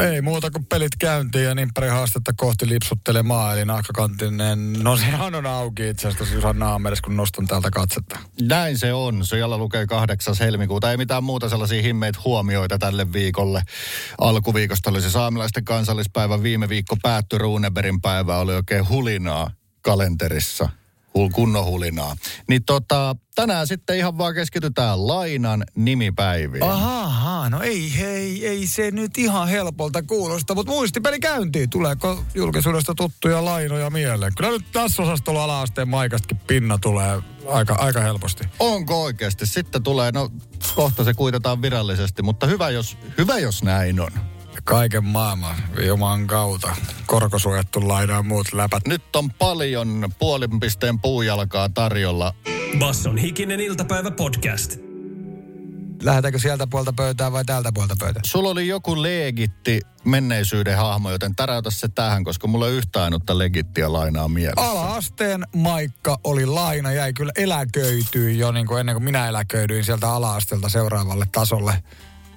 Ei muuta kuin pelit käyntiin ja nimppari haastetta kohti lipsuttelemaan. Eli nahkakantinen, no se on auki itse asiassa Jusan naamerissa, kun nostan täältä katsetta. Näin se on. Siellä lukee 8. helmikuuta. Ei mitään muuta sellaisia himmeitä huomioita tälle viikolle. Alkuviikosta oli se saamelaisten kansallispäivä. Viime viikko päättyi Runeberin päivä. Oli oikein hulinaa kalenterissa kunnon hulinaa. Niin tota, tänään sitten ihan vaan keskitytään lainan nimipäiviin. Aha, no ei, ei, ei se nyt ihan helpolta kuulosta, mutta muistipeli käyntiin. Tuleeko julkisuudesta tuttuja lainoja mieleen? Kyllä nyt tässä osastolla ala-asteen maikastakin pinna tulee aika, aika helposti. Onko oikeasti? Sitten tulee, no kohta se kuitataan virallisesti, mutta hyvä jos, hyvä jos näin on. Kaiken maailman Juman kautta. Korkosuojattu laina ja muut läpät. Nyt on paljon puolin pisteen puujalkaa tarjolla. Basson hikinen iltapäivä podcast. Lähdetäänkö sieltä puolta pöytää vai täältä puolta pöytää? Sulla oli joku legitti menneisyyden hahmo, joten täräytä se tähän, koska mulla ei yhtään ainutta legittiä lainaa mielessä. Ala-asteen Maikka oli laina, jäi kyllä eläköityi jo niin kuin ennen kuin minä eläköidyin sieltä ala-asteelta seuraavalle tasolle.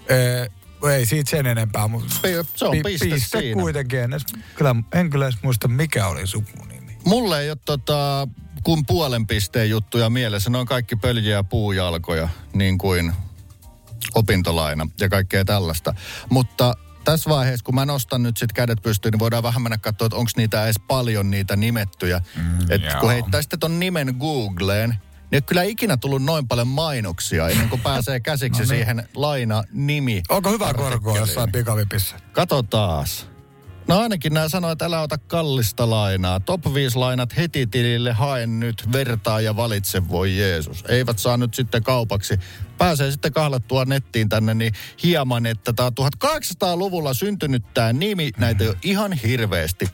Ee, ei siitä sen enempää, mutta se on piste piste siinä. kuitenkin. En, edes, kyllä, en kyllä edes muista, mikä oli sukunimi. Mulle ei ole tota, kun puolen pisteen juttuja mielessä. Ne on kaikki pöljiä ja puujalkoja, niin kuin opintolaina ja kaikkea tällaista. Mutta tässä vaiheessa, kun mä nostan nyt sit kädet pystyyn, niin voidaan vähän mennä katsoa, että onko niitä edes paljon niitä nimettyjä. Mm, Et kun heittäisitte ton nimen Googleen, niin ei kyllä ikinä tullut noin paljon mainoksia ennen kuin pääsee käsiksi No niin. siihen laina-nimi. Onko hyvä korkoa jossain pikavipissä? Kato taas. No ainakin nämä sanoo, että älä ota kallista lainaa. Top 5 lainat heti tilille, hae nyt, vertaa ja valitse, voi Jeesus. Eivät saa nyt sitten kaupaksi. Pääsee sitten kahlattua nettiin tänne, niin hieman, että tämä 1800-luvulla syntynyt tämä nimi, näitä ole ihan hirveästi. 64-2019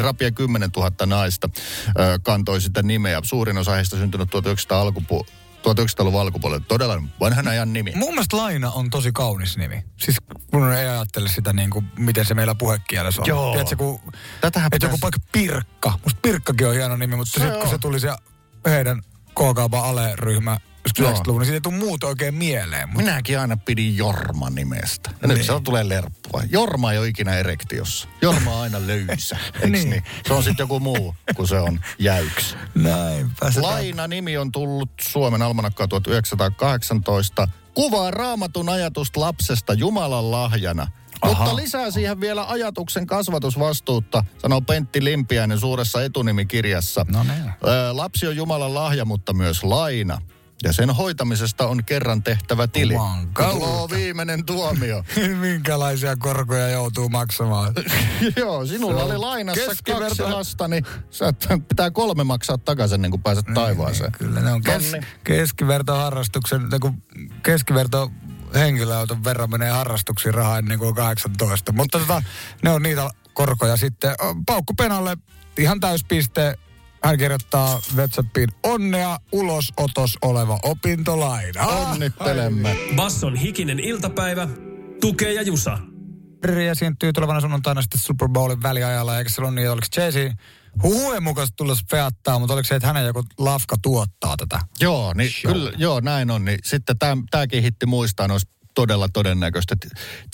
rapia 10 000 naista ö, kantoi sitä nimeä. Suurin osa heistä syntynyt 1900 alkupu 1900-luvun alkupuolella. Todella vanhan ajan nimi. Mun mielestä Laina on tosi kaunis nimi. Siis kun ei ajattele sitä niin kuin, miten se meillä puhekielessä on. Joo. Tiedätkö, kun, Tätähän että joku pitäisi- vaikka Pirkka. Musta Pirkkakin on hieno nimi, mutta sitten kun se tuli se heidän K-kaupan ale-ryhmä. 90-luvun, niin siitä ei tule muuta oikein mieleen. Mutta Minäkin aina pidin Jorma nimestä. Ja nyt Niin. se tulee lerppua. Jorma ei ole ikinä erektiossa. Jorma on aina löysä, Niin. niin. Se on sitten joku muu, kun se on jäyks. näinpä. Se Laina-nimi on tullut Suomen almanakkaa 1918. Kuvaa raamatun ajatusta lapsesta Jumalan lahjana. Aha. Mutta lisää siihen vielä ajatuksen kasvatusvastuutta, sanoo Pentti Limpiäinen suuressa etunimikirjassa. No niin. Lapsi on Jumalan lahja, mutta myös laina. Ja sen hoitamisesta on kerran tehtävä tili. Tuo viimeinen tuomio. Minkälaisia korkoja joutuu maksamaan? Joo, sinulla oli lainassa kaksi lasta, niin sä pitää kolme maksaa takaisin ennen kuin pääset taivaaseen. Niin, kyllä ne on kes, keskivertoharrastuksen, tai kun keskiverto henkilöauton verran menee harrastuksiin rahaa ennen kuin on 18. Mutta tota, ne on niitä korkoja sitten. Paukku Penalle ihan täyspiste. Hän kirjoittaa WhatsAppiin onnea ulosotos oleva opintolaina. Onnittelemme. Basson hikinen iltapäivä, tukee ja jusa. Harry esiintyy tulevana sunnuntaina sitten Super Bowlin väliajalla, eikä se ole niin, oliko Jay-Z huhujen mukaan tulossa feattaa, mutta oliko se, että hänen joku lafka tuottaa tätä? Joo, niin kyllä, joo, näin on. Niin sitten täm, tämäkin hitti muistaa, olisi todella todennäköistä,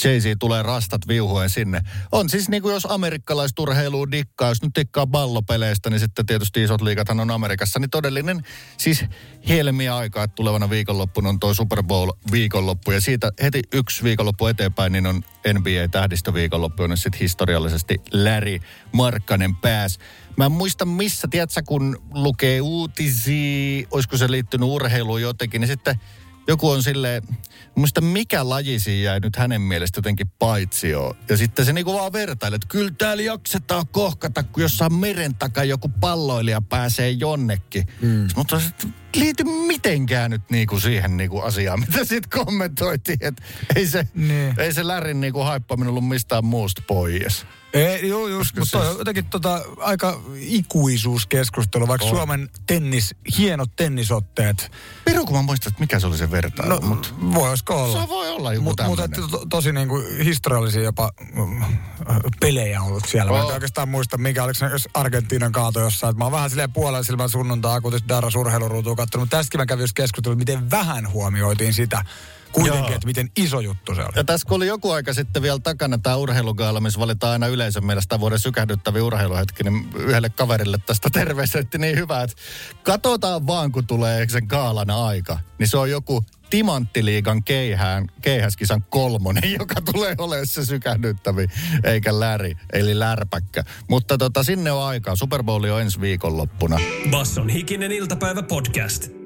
Jay-Z tulee rastat viuhuen sinne. On siis niin kuin jos amerikkalaisturheiluun dikkaa, jos nyt dikkaa ballopeleistä, niin sitten tietysti isot liigathan on Amerikassa, niin todellinen siis helmiä aikaa, että tulevana viikonloppuna on tuo Super Bowl viikonloppu, ja siitä heti yksi viikonloppu eteenpäin, niin on NBA-tähdistöviikonloppu, jonne sitten historiallisesti Larry Markkanen pääsi. Mä en muista missä, tiedätkö, kun lukee uutisia, olisiko se liittynyt urheiluun jotenkin, niin sitten joku on silleen, muista mikä laji siinä jäi nyt hänen mielestä jotenkin paitsio. Ja sitten se niinku vaan vertailee, että kyllä täällä jaksetaan kohkata, kun jossain meren takaa joku palloilija pääsee jonnekin. Mm. Mutta se liity mitenkään nyt niinku siihen niinku asiaan, mitä sitten kommentoitiin, että ei se, Niin. ei se Lärin niinku haippaaminen ollut mistään muusta pois. Ei, joo, just, mutta toi on jotenkin tota, aika ikuisuuskeskustelu, vaikka On. Suomen tennis, hienot tennisotteet. Piru, kun mä muistan, että mikä se oli se vertailu. No, mut, voisiko olla? se voi olla joku Mutta mut, et to, tosi niin kuin historiallisia jopa mm, pelejä ollut siellä. Mä en Oo. oikeastaan muista, mikä oliko se jos Argentiinan kaato jossain. Mä oon vähän silleen puolella silmän sunnuntaa, kun Darras urheiluruutua katsonut. Mutta tästäkin mä kävin just keskustelua, miten vähän huomioitiin sitä kuitenkin, Joo. että miten iso juttu se oli. Ja tässä kun oli joku aika sitten vielä takana tämä urheilugaala, missä valitaan aina yleisön mielestä vuoden sykähdyttäviä urheiluhetki, niin yhdelle kaverille tästä terveisetti niin hyvä, että katsotaan vaan, kun tulee sen gaalan aika. Niin se on joku Timanttiliigan keihään, keihäskisan kolmonen, joka tulee olemaan se sykähdyttävi, eikä läri, eli lärpäkkä. Mutta tota, sinne on aikaa. Super Bowl on ensi viikonloppuna. Basson hikinen iltapäivä podcast.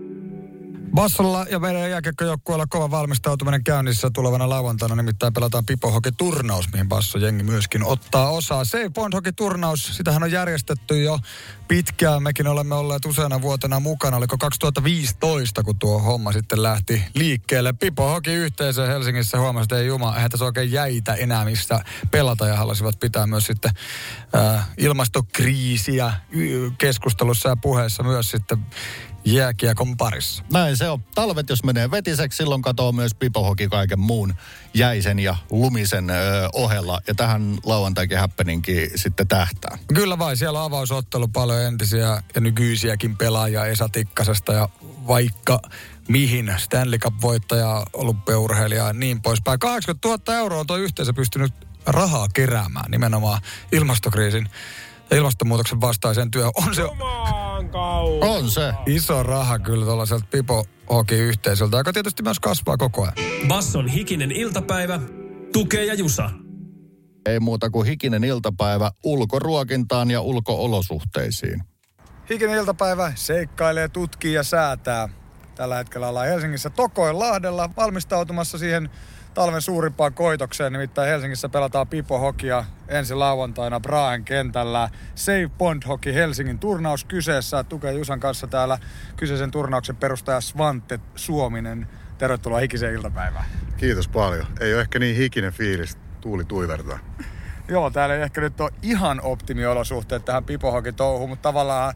Bassolla ja meidän jääkiekkojoukkueella kova valmistautuminen käynnissä tulevana lauantaina. Nimittäin pelataan pipohoki-turnaus, mihin Basso jengi myöskin ottaa osaa. Se Bond-hoki-turnaus, sitähän on järjestetty jo pitkään. Mekin olemme olleet useana vuotena mukana. Oliko 2015, kun tuo homma sitten lähti liikkeelle. Pipohoki-yhteisö Helsingissä huomasi, että ei juma, eihän tässä oikein jäitä enää mistä pelata. Ja halusivat pitää myös sitten äh, ilmastokriisiä keskustelussa ja puheessa myös sitten jääkiekon parissa. Näin se on. Talvet, jos menee vetiseksi, silloin katoo myös pipohoki kaiken muun jäisen ja lumisen ö, ohella. Ja tähän lauantaikin happeninkin sitten tähtää. Kyllä vai, siellä on avausottelu paljon entisiä ja nykyisiäkin pelaajia Esa Tikkasesta ja vaikka mihin Stanley Cup-voittaja, olympiaurheilija ja niin poispäin. 80 000 euroa on tuo yhteisö pystynyt rahaa keräämään nimenomaan ilmastokriisin ja ilmastonmuutoksen vastaiseen työhön. On se On se. iso raha kyllä tuollaiselta Pipo Hoki-yhteisöltä, joka tietysti myös kasvaa koko ajan. Basson hikinen iltapäivä. Tukee ja Jusa. Ei muuta kuin hikinen iltapäivä ulkoruokintaan ja ulkoolosuhteisiin. Hikinen iltapäivä seikkailee, tutkii ja säätää. Tällä hetkellä ollaan Helsingissä Tokoinlahdella valmistautumassa siihen talven suurimpaan koitokseen. Nimittäin Helsingissä pelataan Pipo Hokia ensi lauantaina Brahen kentällä. Save Bond Hockey Helsingin turnaus kyseessä. Tukee Jusan kanssa täällä kyseisen turnauksen perustaja Svante Suominen. Tervetuloa hikiseen iltapäivään. Kiitos paljon. Ei ole ehkä niin hikinen fiilis, tuuli tuivertaa. Joo, täällä ei ehkä nyt ole ihan optimiolosuhteet tähän pipohokin touhuun, mutta tavallaan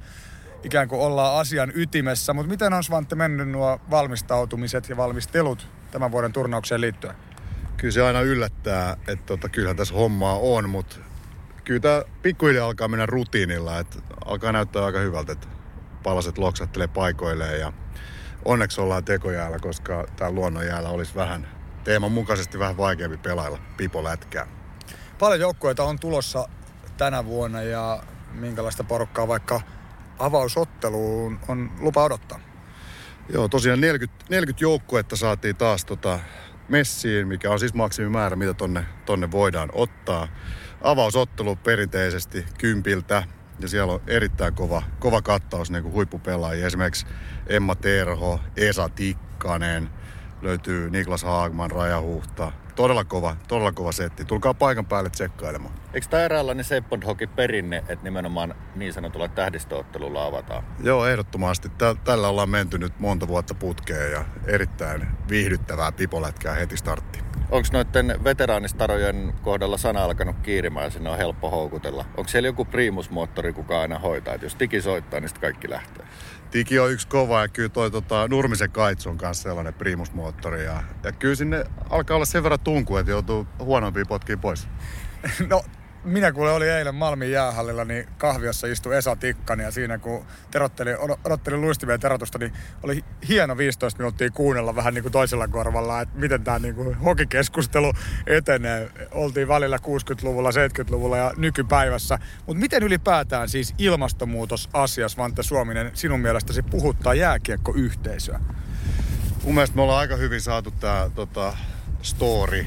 ikään kuin ollaan asian ytimessä. Mutta miten on Svante mennyt nuo valmistautumiset ja valmistelut tämän vuoden turnaukseen liittyen? Kyllä se aina yllättää, että tota, kyllähän tässä hommaa on, mutta kyllä tämä pikkuhiljaa alkaa mennä rutiinilla. Että alkaa näyttää aika hyvältä, että palaset loksattelee paikoilleen ja onneksi ollaan tekojäällä, koska tämä luonnonjäällä olisi vähän teeman mukaisesti vähän vaikeampi pelailla pipolätkää. Paljon joukkueita on tulossa tänä vuonna ja minkälaista porukkaa vaikka avausotteluun on lupa odottaa? Joo, tosiaan 40, 40 joukkuetta saatiin taas tota messiin, mikä on siis maksimimäärä, mitä tonne, tonne voidaan ottaa. Avausottelu perinteisesti kympiltä ja siellä on erittäin kova, kova kattaus niin huippupelaajia. Esimerkiksi Emma Terho, Esa Tikkanen, löytyy Niklas Haagman, Raja Huhta. Todella kova, todella kova setti. Tulkaa paikan päälle tsekkailemaan. Eikö tämä eräänlainen Seppon Hoki perinne, että nimenomaan niin sanotulla tähdistöottelulla avataan? Joo, ehdottomasti. Tä- Tällä ollaan menty nyt monta vuotta putkeen ja erittäin viihdyttävää pipolätkää heti starttiin. Onko noiden veteraanistarojen kohdalla sana alkanut kiirimään ja sinne on helppo houkutella? Onko siellä joku primusmoottori, kuka aina hoitaa? Et jos tiki soittaa, niin sitten kaikki lähtee. Tiki on yksi kova ja kyllä toi tota, Nurmisen Kaitsu on kanssa sellainen primusmoottori. Ja, ja kyllä sinne alkaa olla sen verran tunku, että joutuu huonompia potkiin pois. No, minä kuule oli eilen Malmin jäähallilla, niin kahviossa istui Esa Tikkanen ja siinä kun terotteli, odo- odotteli luistimien terotusta, niin oli hieno 15 minuuttia kuunnella vähän niin kuin toisella korvalla, että miten tämä niin kuin hokikeskustelu etenee. Oltiin välillä 60-luvulla, 70-luvulla ja nykypäivässä. Mutta miten ylipäätään siis ilmastonmuutos asias, Vante Suominen, sinun mielestäsi puhuttaa jääkiekkoyhteisöä? Mun mielestä me ollaan aika hyvin saatu tää tota, story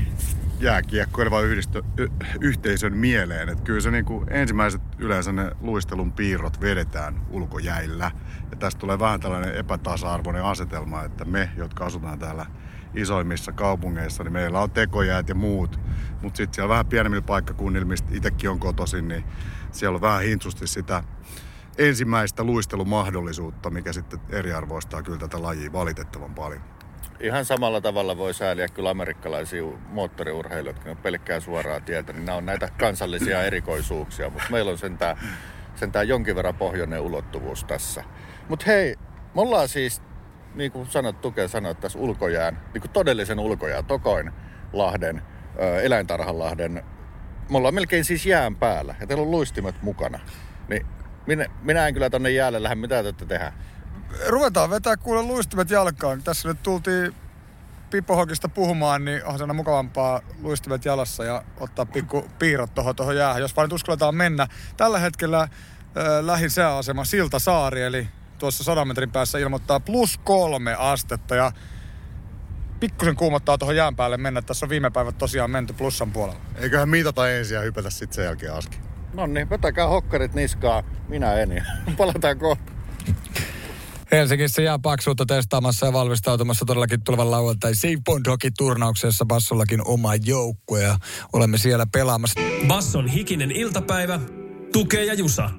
jääkiekkoileva yhdistö, y- yhteisön mieleen. Et kyllä se niinku ensimmäiset yleensä ne luistelun piirrot vedetään ulkojäillä. Ja tästä tulee vähän tällainen epätasa-arvoinen asetelma, että me, jotka asutaan täällä isoimmissa kaupungeissa, niin meillä on tekojäät ja muut. Mutta sitten siellä vähän pienemmillä paikkakunnilla, mistä itsekin on kotoisin, niin siellä on vähän hintsusti sitä ensimmäistä luistelumahdollisuutta, mikä sitten eriarvoistaa kyllä tätä lajia valitettavan paljon. Ihan samalla tavalla voi sääliä kyllä amerikkalaisia moottoriurheilijoita, jotka on pelkkää suoraa tietä, niin nämä on näitä kansallisia erikoisuuksia, mutta meillä on sentään, sentään jonkin verran pohjoinen ulottuvuus tässä. Mutta hei, me ollaan siis, niin kuin sanot, Tuke sanoi, tässä ulkojään, niin kuin todellisen ulkojään, Tokoin Lahden, Eläintarhanlahden, me ollaan melkein siis jään päällä ja teillä on luistimet mukana. Niin minä, minä en kyllä tonne jäälle lähde, mitä te tehdä? Ruvetaan vetää kuule luistimet jalkaan. Tässä nyt tultiin Pipohokista puhumaan, niin onhan se aina mukavampaa luistimet jalassa ja ottaa pikku piirrot tuohon tohon jäähän, jos vain nyt uskalletaan mennä. Tällä hetkellä äh, lähin sääasema Siltasaari, eli tuossa 100 metrin päässä ilmoittaa plus kolme astetta ja pikkusen kuumottaa tuohon jään päälle mennä. Tässä on viime päivät tosiaan menty plussan puolella. Eiköhän mitata ensin ja hypätä sitten sen jälkeen aski. No niin, vetäkää hokkarit niskaa, minä en. Palataan kohta. Helsingissä jää paksuutta testaamassa ja valmistautumassa todellakin tulevan lauantai Save Bond Hockey-turnauksessa Bassollakin oma joukkue ja olemme siellä pelaamassa. Basson hikinen iltapäivä. Tukee ja Jusa.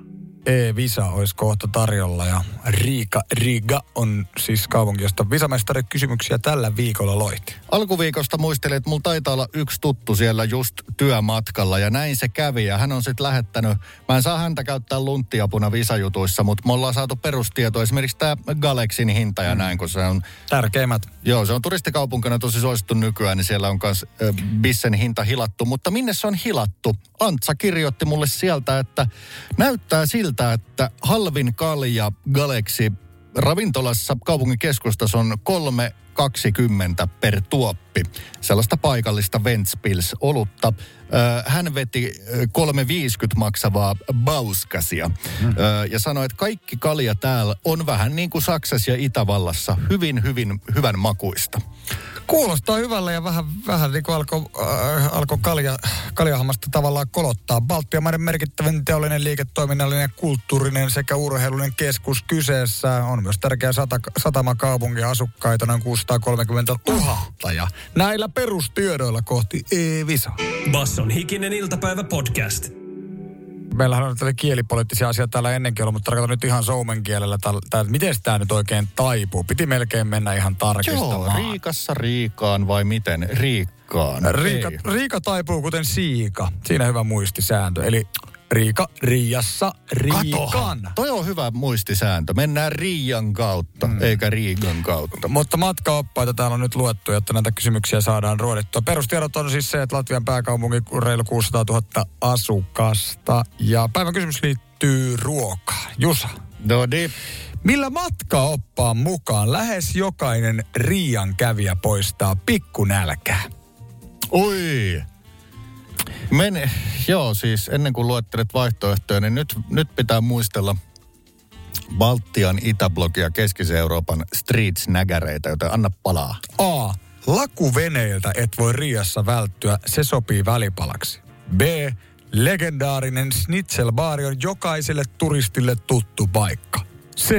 E-Visa olisi kohta tarjolla ja Riika Riga on siis kaupunki, josta visamestari kysymyksiä tällä viikolla loihti. Alkuviikosta muistelin, että mulla taitaa olla yksi tuttu siellä just työmatkalla ja näin se kävi. Ja hän on sitten lähettänyt, mä en saa häntä käyttää lunttiapuna visajutuissa, mutta me ollaan saatu perustieto esimerkiksi tämä Galaxin hinta ja näin, kun se on Tärkeimmät. Joo, se on turistikaupunkina tosi suosittu nykyään, niin siellä on myös Bissen hinta hilattu. Mutta minne se on hilattu? Antsa kirjoitti mulle sieltä, että näyttää siltä, että halvin kalja Galaxy ravintolassa kaupungin keskustassa on 3,20 per tuoppi. Sellaista paikallista Ventspils olutta. Ö, Hän veti ö, 3,50 maksavaa Bauskasia mm. ja sanoi, että kaikki kalja täällä on vähän niin kuin Saksassa ja Itävallassa hyvin, hyvin hyvän makuista. Kuulostaa hyvälle ja vähän, vähän niin kuin alkoi äh, alko kalja, kaljahammasta tavallaan kolottaa. Baltian maiden merkittävin teollinen, liiketoiminnallinen, kulttuurinen sekä urheilullinen keskus kyseessä. On myös tärkeä sata, satamakaupunki asukkaita noin 630 000. Ja näillä perustiedoilla kohti E-Visa. Basson hikinen iltapäivä podcast. Meillähän on tällä kielipoliittisia asioita täällä ennenkin ollut, mutta tarkoitan nyt ihan soumen kielellä, täällä, miten tämä nyt oikein taipuu. Piti melkein mennä ihan Joo, tarkistamaan. Riikassa Riikaan vai miten? Riikkaan. Riika, Ei. Riika taipuu kuten siika. Siinä hyvä muistisääntö. Eli Riika, Riassa, Riikan. Toi on hyvä muistisääntö. Mennään Riian kautta, mm. eikä Riikan kautta. Mutta matkaoppaita täällä on nyt luettu, jotta näitä kysymyksiä saadaan ruodittua. Perustiedot on siis se, että Latvian pääkaupunki on reilu 600 000 asukasta. Ja päivän kysymys liittyy ruokaan. Jusa, No niin. millä matkaoppaan mukaan lähes jokainen Riian kävijä poistaa pikkunälkää? Oi. Men, joo, siis ennen kuin luettelet vaihtoehtoja, niin nyt, nyt pitää muistella Baltian Itäblok ja Keskisen Euroopan street-nägäreitä, joten anna palaa. A. Lakuveneiltä et voi Riassa välttyä, se sopii välipalaksi. B. Legendaarinen Schnitzelbaari on jokaiselle turistille tuttu paikka. C.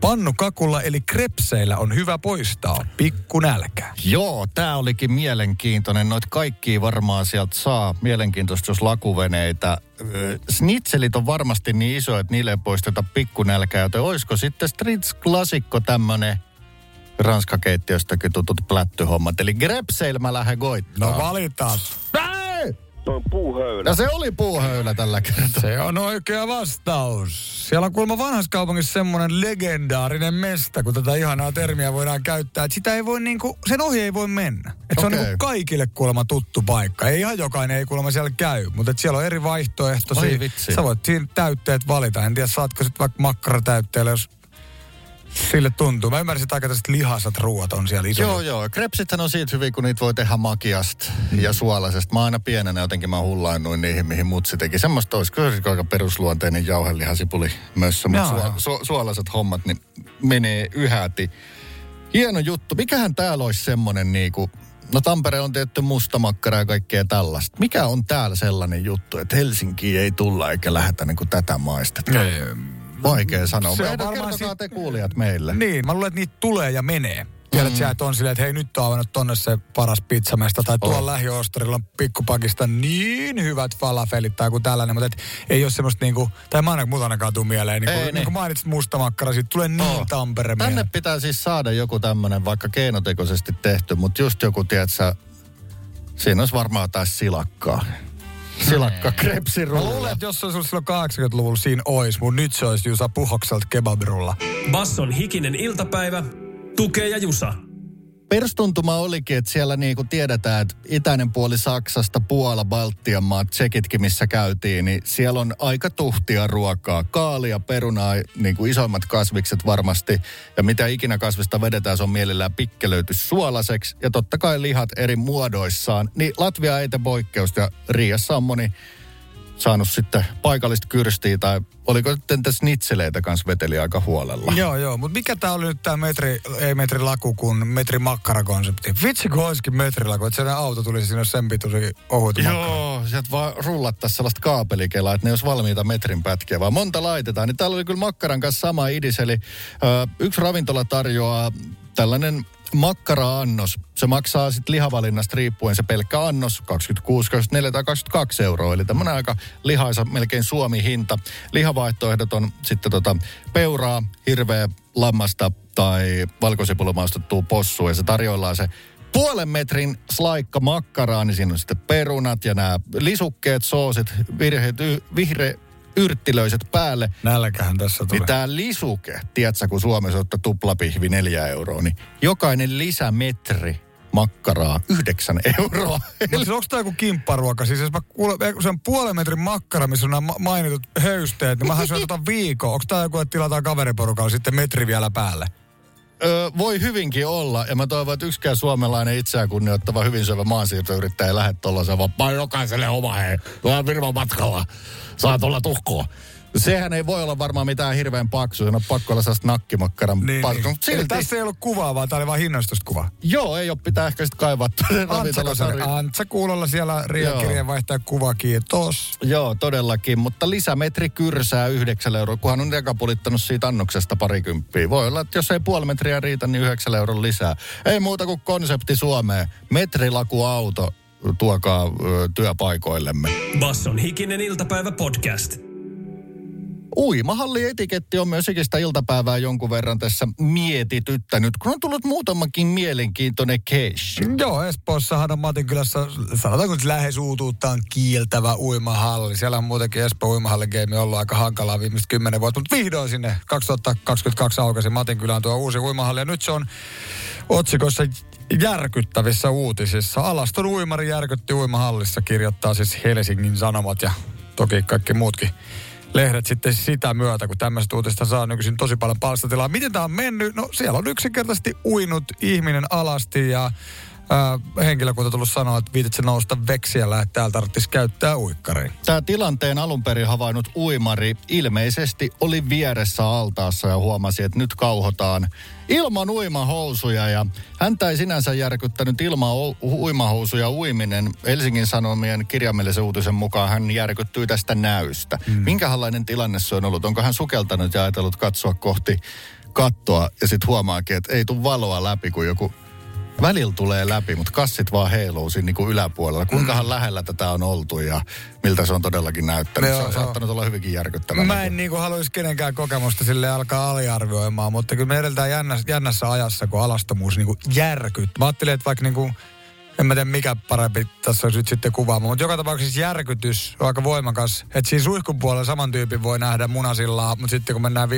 Pannukakulla eli krepseillä on hyvä poistaa pikku nälkä. Joo, tämä olikin mielenkiintoinen. Noit kaikki varmaan sieltä saa. Mielenkiintoista, jos lakuveneitä. Snitselit on varmasti niin iso, että niille ei poisteta pikkunälkää. Joten olisiko sitten Streets klassikko tämmönen ranskakeittiöstäkin tutut plättyhommat. Eli grepseillä mä lähden koittaa. No valitaan. Se on puuhöylä. Ja se oli puuhöylä tällä kertaa. Se on oikea vastaus. Siellä on kuulemma vanhassa kaupungissa semmoinen legendaarinen mesta, kun tätä ihanaa termiä voidaan käyttää. Että sitä ei voi niinku, sen ohi ei voi mennä. Että se on niinku kaikille kuulemma tuttu paikka. Ei ihan jokainen ei kuulemma siellä käy, mutta et siellä on eri vaihtoehtoisia. Oi vitsi. Sä voit siinä täytteet valita. En tiedä, saatko sitten vaikka makkaratäytteellä, jos sille tuntuu. Mä ymmärsin, että aika tällaiset lihasat ruoat on siellä iso. Joo, joo. Krepsithän on siitä hyvin, kun niitä voi tehdä makiasta ja suolaisesta. Mä aina pienenä jotenkin mä hullaannuin niihin, mihin mutsi teki. Semmoista olisi kyllä aika perusluonteinen jauhelihasipuli mössä, mutta sua, su, suolaiset hommat niin menee yhäti. Hieno juttu. Mikähän täällä olisi semmoinen niinku, no Tampere on tietty mustamakkara ja kaikkea tällaista. Mikä on täällä sellainen juttu, että Helsinkiin ei tulla eikä lähetä niinku tätä maistetta? Ei, Vaikea sanoa. Se on varmaan sit- te kuulijat meille. Niin, mä luulen, että niitä tulee ja menee. Tiedät mm. sä, että on silleen, että hei nyt on avannut tonne se paras pizzamesta tai tuolla On. lähiostarilla on pikkupakista niin hyvät falafelit tai kuin tällainen, mutta et ei ole semmoista niinku, tai mä ainakaan ainakaan tuu mieleen, niin Ei, niin. niin kuin mainitsit mustamakkara, siitä tulee niin Oo. Tampere Tänne mieleen. pitää siis saada joku tämmönen vaikka keinotekoisesti tehty, mutta just joku, tiedätkö, siinä olisi varmaan jotain silakkaa. Silakka, Mä krepsirulla. luulen, että jos se olisi ollut silloin 80-luvulla siinä ois, mutta nyt se olisi Jusa Puhokselta kebabirulla. Basson hikinen iltapäivä. Tukee ja Jusa. Perstuntuma olikin, että siellä niin kuin tiedetään, että itäinen puoli Saksasta, Puola, Baltian maat, Tsekitkin, missä käytiin, niin siellä on aika tuhtia ruokaa. Kaalia, perunaa, niin kuin isommat kasvikset varmasti. Ja mitä ikinä kasvista vedetään, se on mielellään pikkelöity suolaseksi. Ja totta kai lihat eri muodoissaan. Niin Latvia ei tee poikkeusta ja Riassa on moni saanut sitten paikallista kyrstiä tai oliko sitten tässä snitseleitä kanssa veteli aika huolella. Joo, joo, mutta mikä tää oli nyt tää metri, ei metri laku, kun metri makkara-konsepti. Vitsi kun olisikin metrilaku, että se auto tulisi sinne sen pituisia ohut makkara. Joo, sieltä vaan rullattaa sellaista kaapelikelaa, että ne olisi valmiita metrin pätkiä, vaan monta laitetaan. Niin täällä oli kyllä makkaran kanssa sama idis, eli ö, yksi ravintola tarjoaa tällainen makkara-annos. Se maksaa sitten lihavalinnasta riippuen se pelkkä annos 26, 24 tai 22 euroa. Eli tämmöinen aika lihaisa, melkein Suomi-hinta. Lihavaihtoehdot on sitten tota peuraa, hirveä lammasta tai valkosipulimaustettua possua. Ja se tarjoillaan se puolen metrin slaikka makkaraa, niin siinä on sitten perunat ja nämä lisukkeet, soosit, virheet, vihre, yrttilöiset päälle. Nälkähän tässä tulee. Niin tämä lisuke, tiedätkö, kun Suomessa ottaa tuplapihvi neljä euroa, niin jokainen lisämetri makkaraa yhdeksän euroa. Mutta siis onko tämä joku kimpparuoka? Siis jos mä kuulen, kun se on puolen metrin makkara, missä on nämä ma- mainitut höysteet, niin mähän syön tota viikon. Onko tämä joku, että tilataan kaveriporukalla sitten metri vielä päälle? Ö, voi hyvinkin olla, ja mä toivon, että yksikään suomalainen itseään kunnioittava hyvin syövä maansiirtoyrittäjä ei lähde tuollaisen, vaan jokaiselle oma hei. Tuolla firman matkalla. Saa tulla tuhkoa. Sehän ei voi olla varmaan mitään hirveän paksu, on pakko olla sellaista nakkimakkaran Niin, paksu. niin. Eli silti, tässä ei ollut kuvaa, vaan tämä oli vain hinnoistusta kuva. joo, ei ole pitää ehkä sitten kaivaa Antsa, kuulolla siellä Riakirjeen vaihtaa kuva, kiitos. Joo, todellakin, mutta lisämetri kyrsää yhdeksällä euroa, kunhan on jakapulittanut siitä annoksesta parikymppiä. Voi olla, että jos ei puoli metriä riitä, niin yhdeksällä euron lisää. Ei muuta kuin konsepti Suomeen. Metrilakuauto tuokaa ö, työpaikoillemme. Basson hikinen iltapäivä podcast. Uimahalli-etiketti on myös ikistä iltapäivää jonkun verran tässä mietityttänyt, kun on tullut muutamakin mielenkiintoinen case. Joo, Espoossahan on Matinkylässä, sanotaanko nyt lähes uutuuttaan kieltävä uimahalli. Siellä on muutenkin Espoo uimahalligeimi ollut aika hankalaa viimeiset kymmenen vuotta, mutta vihdoin sinne 2022 aukasi Matinkylään tuo uusi uimahalli. Ja nyt se on otsikossa järkyttävissä uutisissa. Alaston uimari järkytti uimahallissa, kirjoittaa siis Helsingin Sanomat ja toki kaikki muutkin lehdet sitten sitä myötä, kun tämmöistä uutista saa nykyisin tosi paljon palstatilaa. Miten tämä on mennyt? No siellä on yksinkertaisesti uinut ihminen alasti ja ää, henkilökunta tullut sanoa, että viititse nousta veksiällä, että täällä tarvitsisi käyttää uikkaria. Tämä tilanteen alun perin havainnut uimari ilmeisesti oli vieressä altaassa ja huomasi, että nyt kauhotaan ilman uimahousuja. Ja häntä ei sinänsä järkyttänyt ilman ou- uimahousuja uiminen. Helsingin Sanomien kirjaimellisen uutisen mukaan hän järkyttyi tästä näystä. Mm. Minkälainen tilanne se on ollut? Onko hän sukeltanut ja ajatellut katsoa kohti kattoa ja sitten huomaakin, että ei tule valoa läpi, kun joku välillä tulee läpi, mutta kassit vaan heiluu siinä niin kuin yläpuolella. Kuinkahan lähellä tätä on oltu ja miltä se on todellakin näyttänyt. Joo, se on joo. saattanut olla hyvinkin järkyttävää. Mä en niin kuin haluaisi kenenkään kokemusta sille alkaa aliarvioimaan, mutta kyllä me edellään jännässä, jännässä ajassa, kun alastomuus niin kuin järkyt. Mä ajattelin, että vaikka niin kuin, en mä tiedä mikä parempi tässä olisi nyt sitten kuvaamaan, mutta joka tapauksessa järkytys on aika voimakas. Että siinä suihkun puolella saman tyypin voi nähdä munasilla, mutta sitten kun mennään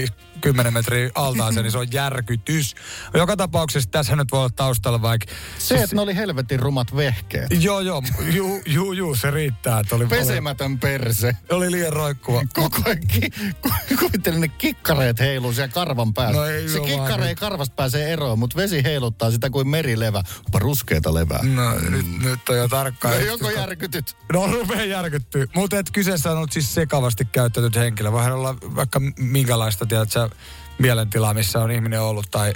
10 metriä altaaseen, niin se on järkytys. Joka tapauksessa tässä nyt voi olla taustalla vaikka... Se, että ne oli helvetin rumat vehkeet. Joo, joo, juu, juu, juu, se riittää. Että oli, oli, Pesemätön perse. oli liian roikkuva. Koko ajan ki- ku- kuvittelin, ne kikkareet heiluu siellä karvan päässä. No ei se kikkare ei karvasta pääsee eroon, mutta vesi heiluttaa sitä kuin merilevä. Onpa ruskeata levää. No, nyt, nyt on jo tarkkaan. No, joko järkytyt? No rupee järkyttyä. Mutta et kyseessä on siis sekavasti käyttäytynyt henkilö. Voihan olla vaikka minkälaista, tiedätkö, mielentilaa, missä on ihminen ollut tai,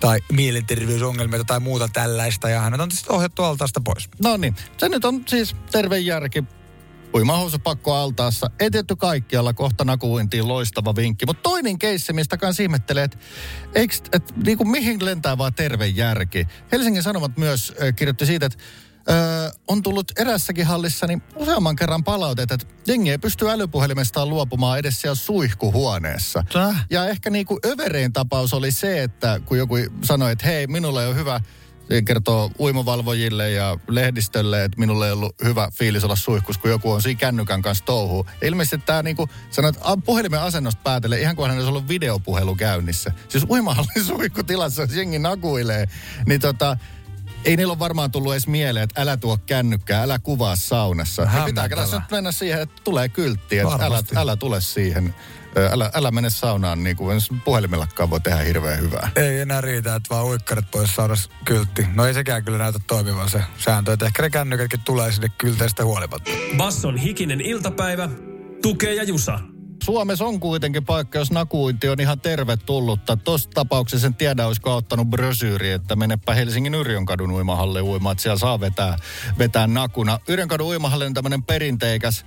tai mielenterveysongelmia tai muuta tällaista. Ja hänet on sitten ohjattu altaasta pois. No niin, se nyt on siis terve järki uimahousupakko altaassa. Ei tietty kaikkialla kohta nakuintiin loistava vinkki. Mutta toinen keissi, mistä kanssa ihmettelee, että et, niinku, mihin lentää vaan terve järki. Helsingin Sanomat myös äh, kirjoitti siitä, että Öö, on tullut erässäkin hallissa niin useamman kerran palautetta, että jengi ei pysty älypuhelimestaan luopumaan edes siellä suihkuhuoneessa. Täh? Ja ehkä niinku överein tapaus oli se, että kun joku sanoi, että hei, minulla ei ole hyvä kertoo uimavalvojille ja lehdistölle, että minulle ei ollut hyvä fiilis olla suihkus, kun joku on siinä kännykän kanssa touhuu. Ja ilmeisesti tämä niinku, sanoo, että puhelimen asennosta päätellä, ihan kuin hän olisi ollut videopuhelu käynnissä. Siis uimahallin suihkutilassa, jos jengi nakuilee, niin tota, ei niillä ole varmaan tullut edes mieleen, että älä tuo kännykkää, älä kuvaa saunassa. Ja pitääkö tässä nyt mennä siihen, että tulee kyltti, että älä, älä tule siihen. Älä, älä mene saunaan, niin kuin puhelimellakaan voi tehdä hirveän hyvää. Ei enää riitä, että vaan uikkarit pois saada kyltti. No ei sekään kyllä näytä toimivan se sääntö, että ehkä ne kännykätkin tulee sinne kylteistä huolimatta. Basson hikinen iltapäivä, tukee ja jusa. Suomessa on kuitenkin paikka, jos nakuinti on ihan tervetullutta. Tuossa tapauksessa en tiedä, olisiko ottanut brösyyri, että menepä Helsingin Yrjönkadun uimahalle uimaan, että siellä saa vetää, vetää nakuna. Yrjönkadun uimahalli on tämmöinen perinteikäs,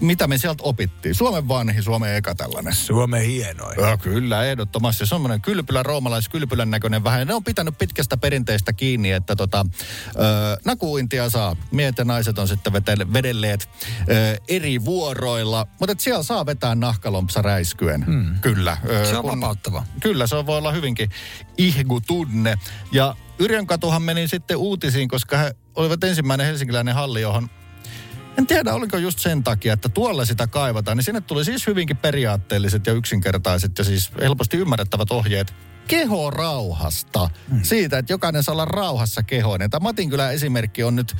mitä me sieltä opittiin? Suomen vanhi, Suomen eka tällainen. Suomen hienoin. Ja kyllä, ehdottomasti. Semmoinen kylpylä, roomalaiskylpylän näköinen vähän. Ne on pitänyt pitkästä perinteistä kiinni, että tota, ö, nakuintia saa. Miehet ja naiset on sitten vetele, vedelleet ö, eri vuoroilla. Mutta siellä saa vetää nahkalompsa räiskyen. Hmm. Kyllä. Ö, Se on vapauttava. Kyllä, se voi olla hyvinkin ihgu-tunne. Ja Yrjönkatuhan meni sitten uutisiin, koska he olivat ensimmäinen helsinkiläinen halli, johon en tiedä, oliko just sen takia, että tuolla sitä kaivataan, niin sinne tuli siis hyvinkin periaatteelliset ja yksinkertaiset ja siis helposti ymmärrettävät ohjeet kehorauhasta. Mm. Siitä, että jokainen saa olla rauhassa kehoinen. Tämä Matinkylän esimerkki on nyt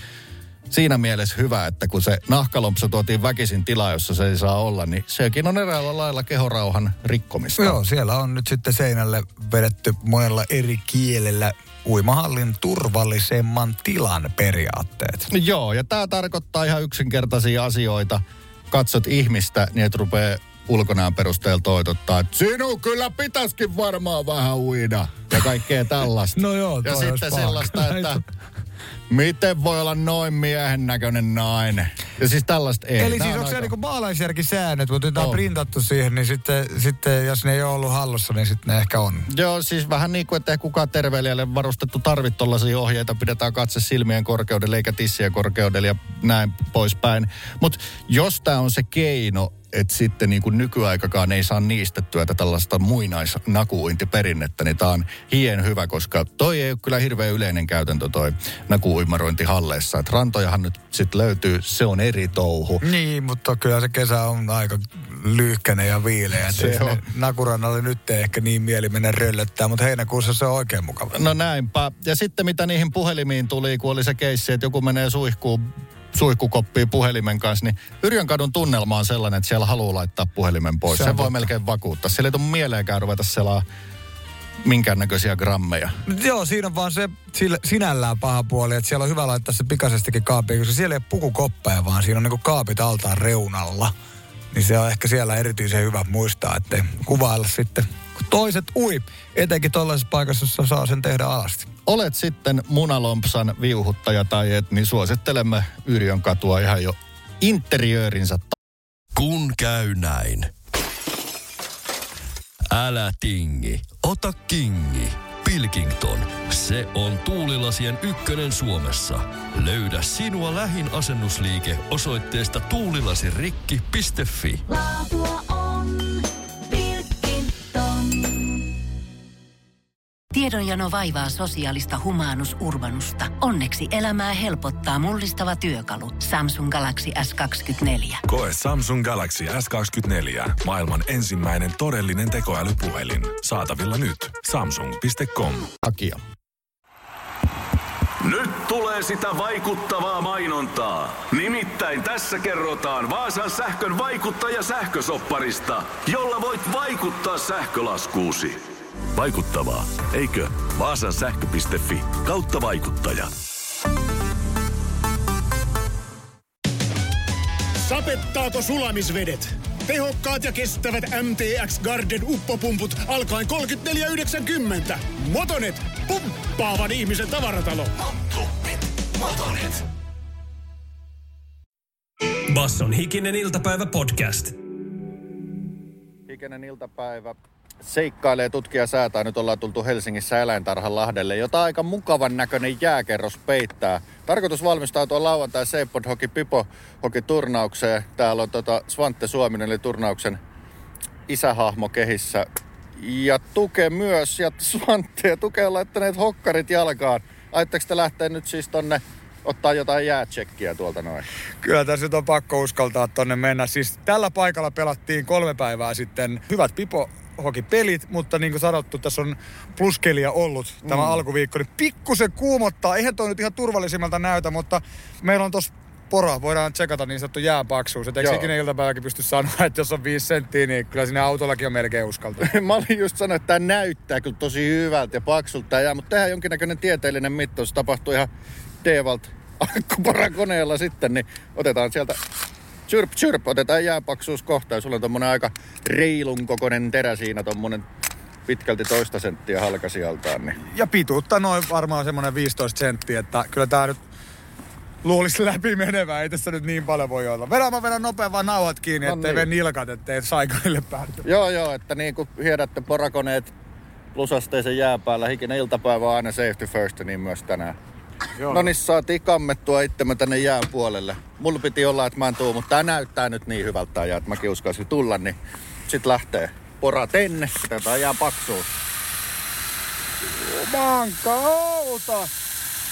siinä mielessä hyvä, että kun se nahkalompsa tuotiin väkisin tila, jossa se ei saa olla, niin sekin on eräällä lailla kehorauhan rikkomista. Joo, siellä on nyt sitten seinälle vedetty monella eri kielellä uimahallin turvallisemman tilan periaatteet. Joo, ja tämä tarkoittaa ihan yksinkertaisia asioita. Katsot ihmistä, niin et rupee ulkonaan perusteella toitottaa, että sinun kyllä pitäisikin varmaan vähän uida. Ja kaikkea tällaista. No joo, Ja sitten sellaista, että miten voi olla noin miehen näköinen nainen. Ja siis tällaista ei. Eli siis on onko se niinku maalaisjärkisäännöt, mutta nyt on On. printattu siihen, niin sitten, sitten jos ne ei ole ollut hallussa, niin sitten ne ehkä on. Joo, siis vähän niin kuin, että ei kukaan terveilijälle varustettu tarvitse tollaisia ohjeita. Pidetään katse silmien korkeudelle eikä tissien korkeudelle ja näin poispäin. Mutta jos tämä on se keino, että sitten niin kuin nykyaikakaan ei saa niistettyä tätä tällaista muinaisnakuuintiperinnettä, niin tämä on hien hyvä, koska toi ei ole kyllä hirveän yleinen käytäntö toi nakuuimarointi halleissa. Et rantojahan nyt sitten löytyy, se on eri touhu. Niin, mutta kyllä se kesä on aika lyhkäinen ja viileä. Se on. Nakurannalle nyt ei ehkä niin mieli mennä röllöttää, mutta heinäkuussa se on oikein mukava. No näinpä. Ja sitten mitä niihin puhelimiin tuli, kun oli se keissi, että joku menee suihkuun suihkukoppiin puhelimen kanssa, niin Yrjönkadun tunnelma on sellainen, että siellä haluaa laittaa puhelimen pois. Se voi totta. melkein vakuuttaa. Siellä ei tule mieleenkään ruveta selaa minkäännäköisiä grammeja. Joo, siinä on vaan se sillä, sinällään paha puoli, että siellä on hyvä laittaa se pikaisestikin kaapiin, koska siellä ei ole pukukoppeja, vaan siinä on niinku kaapit altaan reunalla. Niin se on ehkä siellä erityisen hyvä muistaa, ettei kuvailla sitten, toiset ui. Etenkin tollaisessa paikassa, jossa saa sen tehdä alasti. Olet sitten munalompsan viuhuttaja tai et, niin suosittelemme Yrjön katua ihan jo interiöörinsä Kun käy näin. Älä tingi, ota kingi. Pilkington, se on tuulilasien ykkönen Suomessa. Löydä sinua lähin asennusliike osoitteesta tuulilasirikki.fi. Laatua Tiedonjano vaivaa sosiaalista humanus urbanusta. Onneksi elämää helpottaa mullistava työkalu. Samsung Galaxy S24. Koe Samsung Galaxy S24. Maailman ensimmäinen todellinen tekoälypuhelin. Saatavilla nyt. Samsung.com. takia. Nyt tulee sitä vaikuttavaa mainontaa. Nimittäin tässä kerrotaan Vaasan sähkön vaikuttaja sähkösopparista, jolla voit vaikuttaa sähkölaskuusi. Vaikuttavaa, eikö? Vaasan sähkö.fi kautta vaikuttaja. Sapettaako sulamisvedet? Tehokkaat ja kestävät MTX Garden uppopumput alkaen 34,90. Motonet, pumppaavan ihmisen tavaratalo. Basson hikinen iltapäivä podcast. Hikinen iltapäivä. Seikkailee tutkija säätää. Nyt ollaan tultu Helsingissä eläintarhan Lahdelle, jota aika mukavan näköinen jääkerros peittää. Tarkoitus valmistautua lauantai Seipod Hoki Pipo Hoki turnaukseen. Täällä on tota Svante Suominen eli turnauksen isähahmo kehissä. Ja Tuke myös, ja Svante ja Tuke on laittaneet hokkarit jalkaan. Ajatteko te lähteä nyt siis tonne ottaa jotain jäätsekkiä tuolta noin? Kyllä tässä nyt on pakko uskaltaa tonne mennä. Siis tällä paikalla pelattiin kolme päivää sitten hyvät pipo pelit, mutta niin kuin sanottu, tässä on pluskelia ollut tämä mm. alkuviikko. Niin pikkusen kuumottaa. Eihän toi nyt ihan turvallisimmalta näytä, mutta meillä on tossa pora, voidaan tsekata niin sanottu jääpaksuus. Että eikö ikinä iltapäiväkin pysty sanoa, että jos on viisi senttiä, niin kyllä sinne autollakin on melkein uskalta. Mä olin just sanonut, että tämä näyttää kyllä tosi hyvältä ja paksulta tämä jää, mutta tehdään jonkinnäköinen tieteellinen mittaus. Se tapahtuu ihan Devalt akkuporakoneella sitten, niin otetaan sieltä chirp chirp, otetaan jääpaksuus kohta ja sulla on tommonen aika reilun kokoinen terä siinä, tommonen pitkälti toista senttiä halkasijaltaan. Niin. Ja pituutta noin varmaan semmonen 15 senttiä, että kyllä tää nyt luulisi läpi menevää. Ei tässä nyt niin paljon voi olla. Vedän mä vedän nopean vaan nauhat kiinni, no ettei niin. nilkat, ettei saikonille päädy. Joo, joo, että niin kuin hiedätte porakoneet plusasteisen jää päällä, hikinen iltapäivä on aina safety first, niin myös tänään. Joo. No niin, saatiin kammettua itsemme tänne jään puolelle. Mulla piti olla, että mä en tuu, mutta tää näyttää nyt niin hyvältä ja että mäkin uskaisin tulla, niin sit lähtee pora tenne, otetaan jää paksuun. Juman kautta!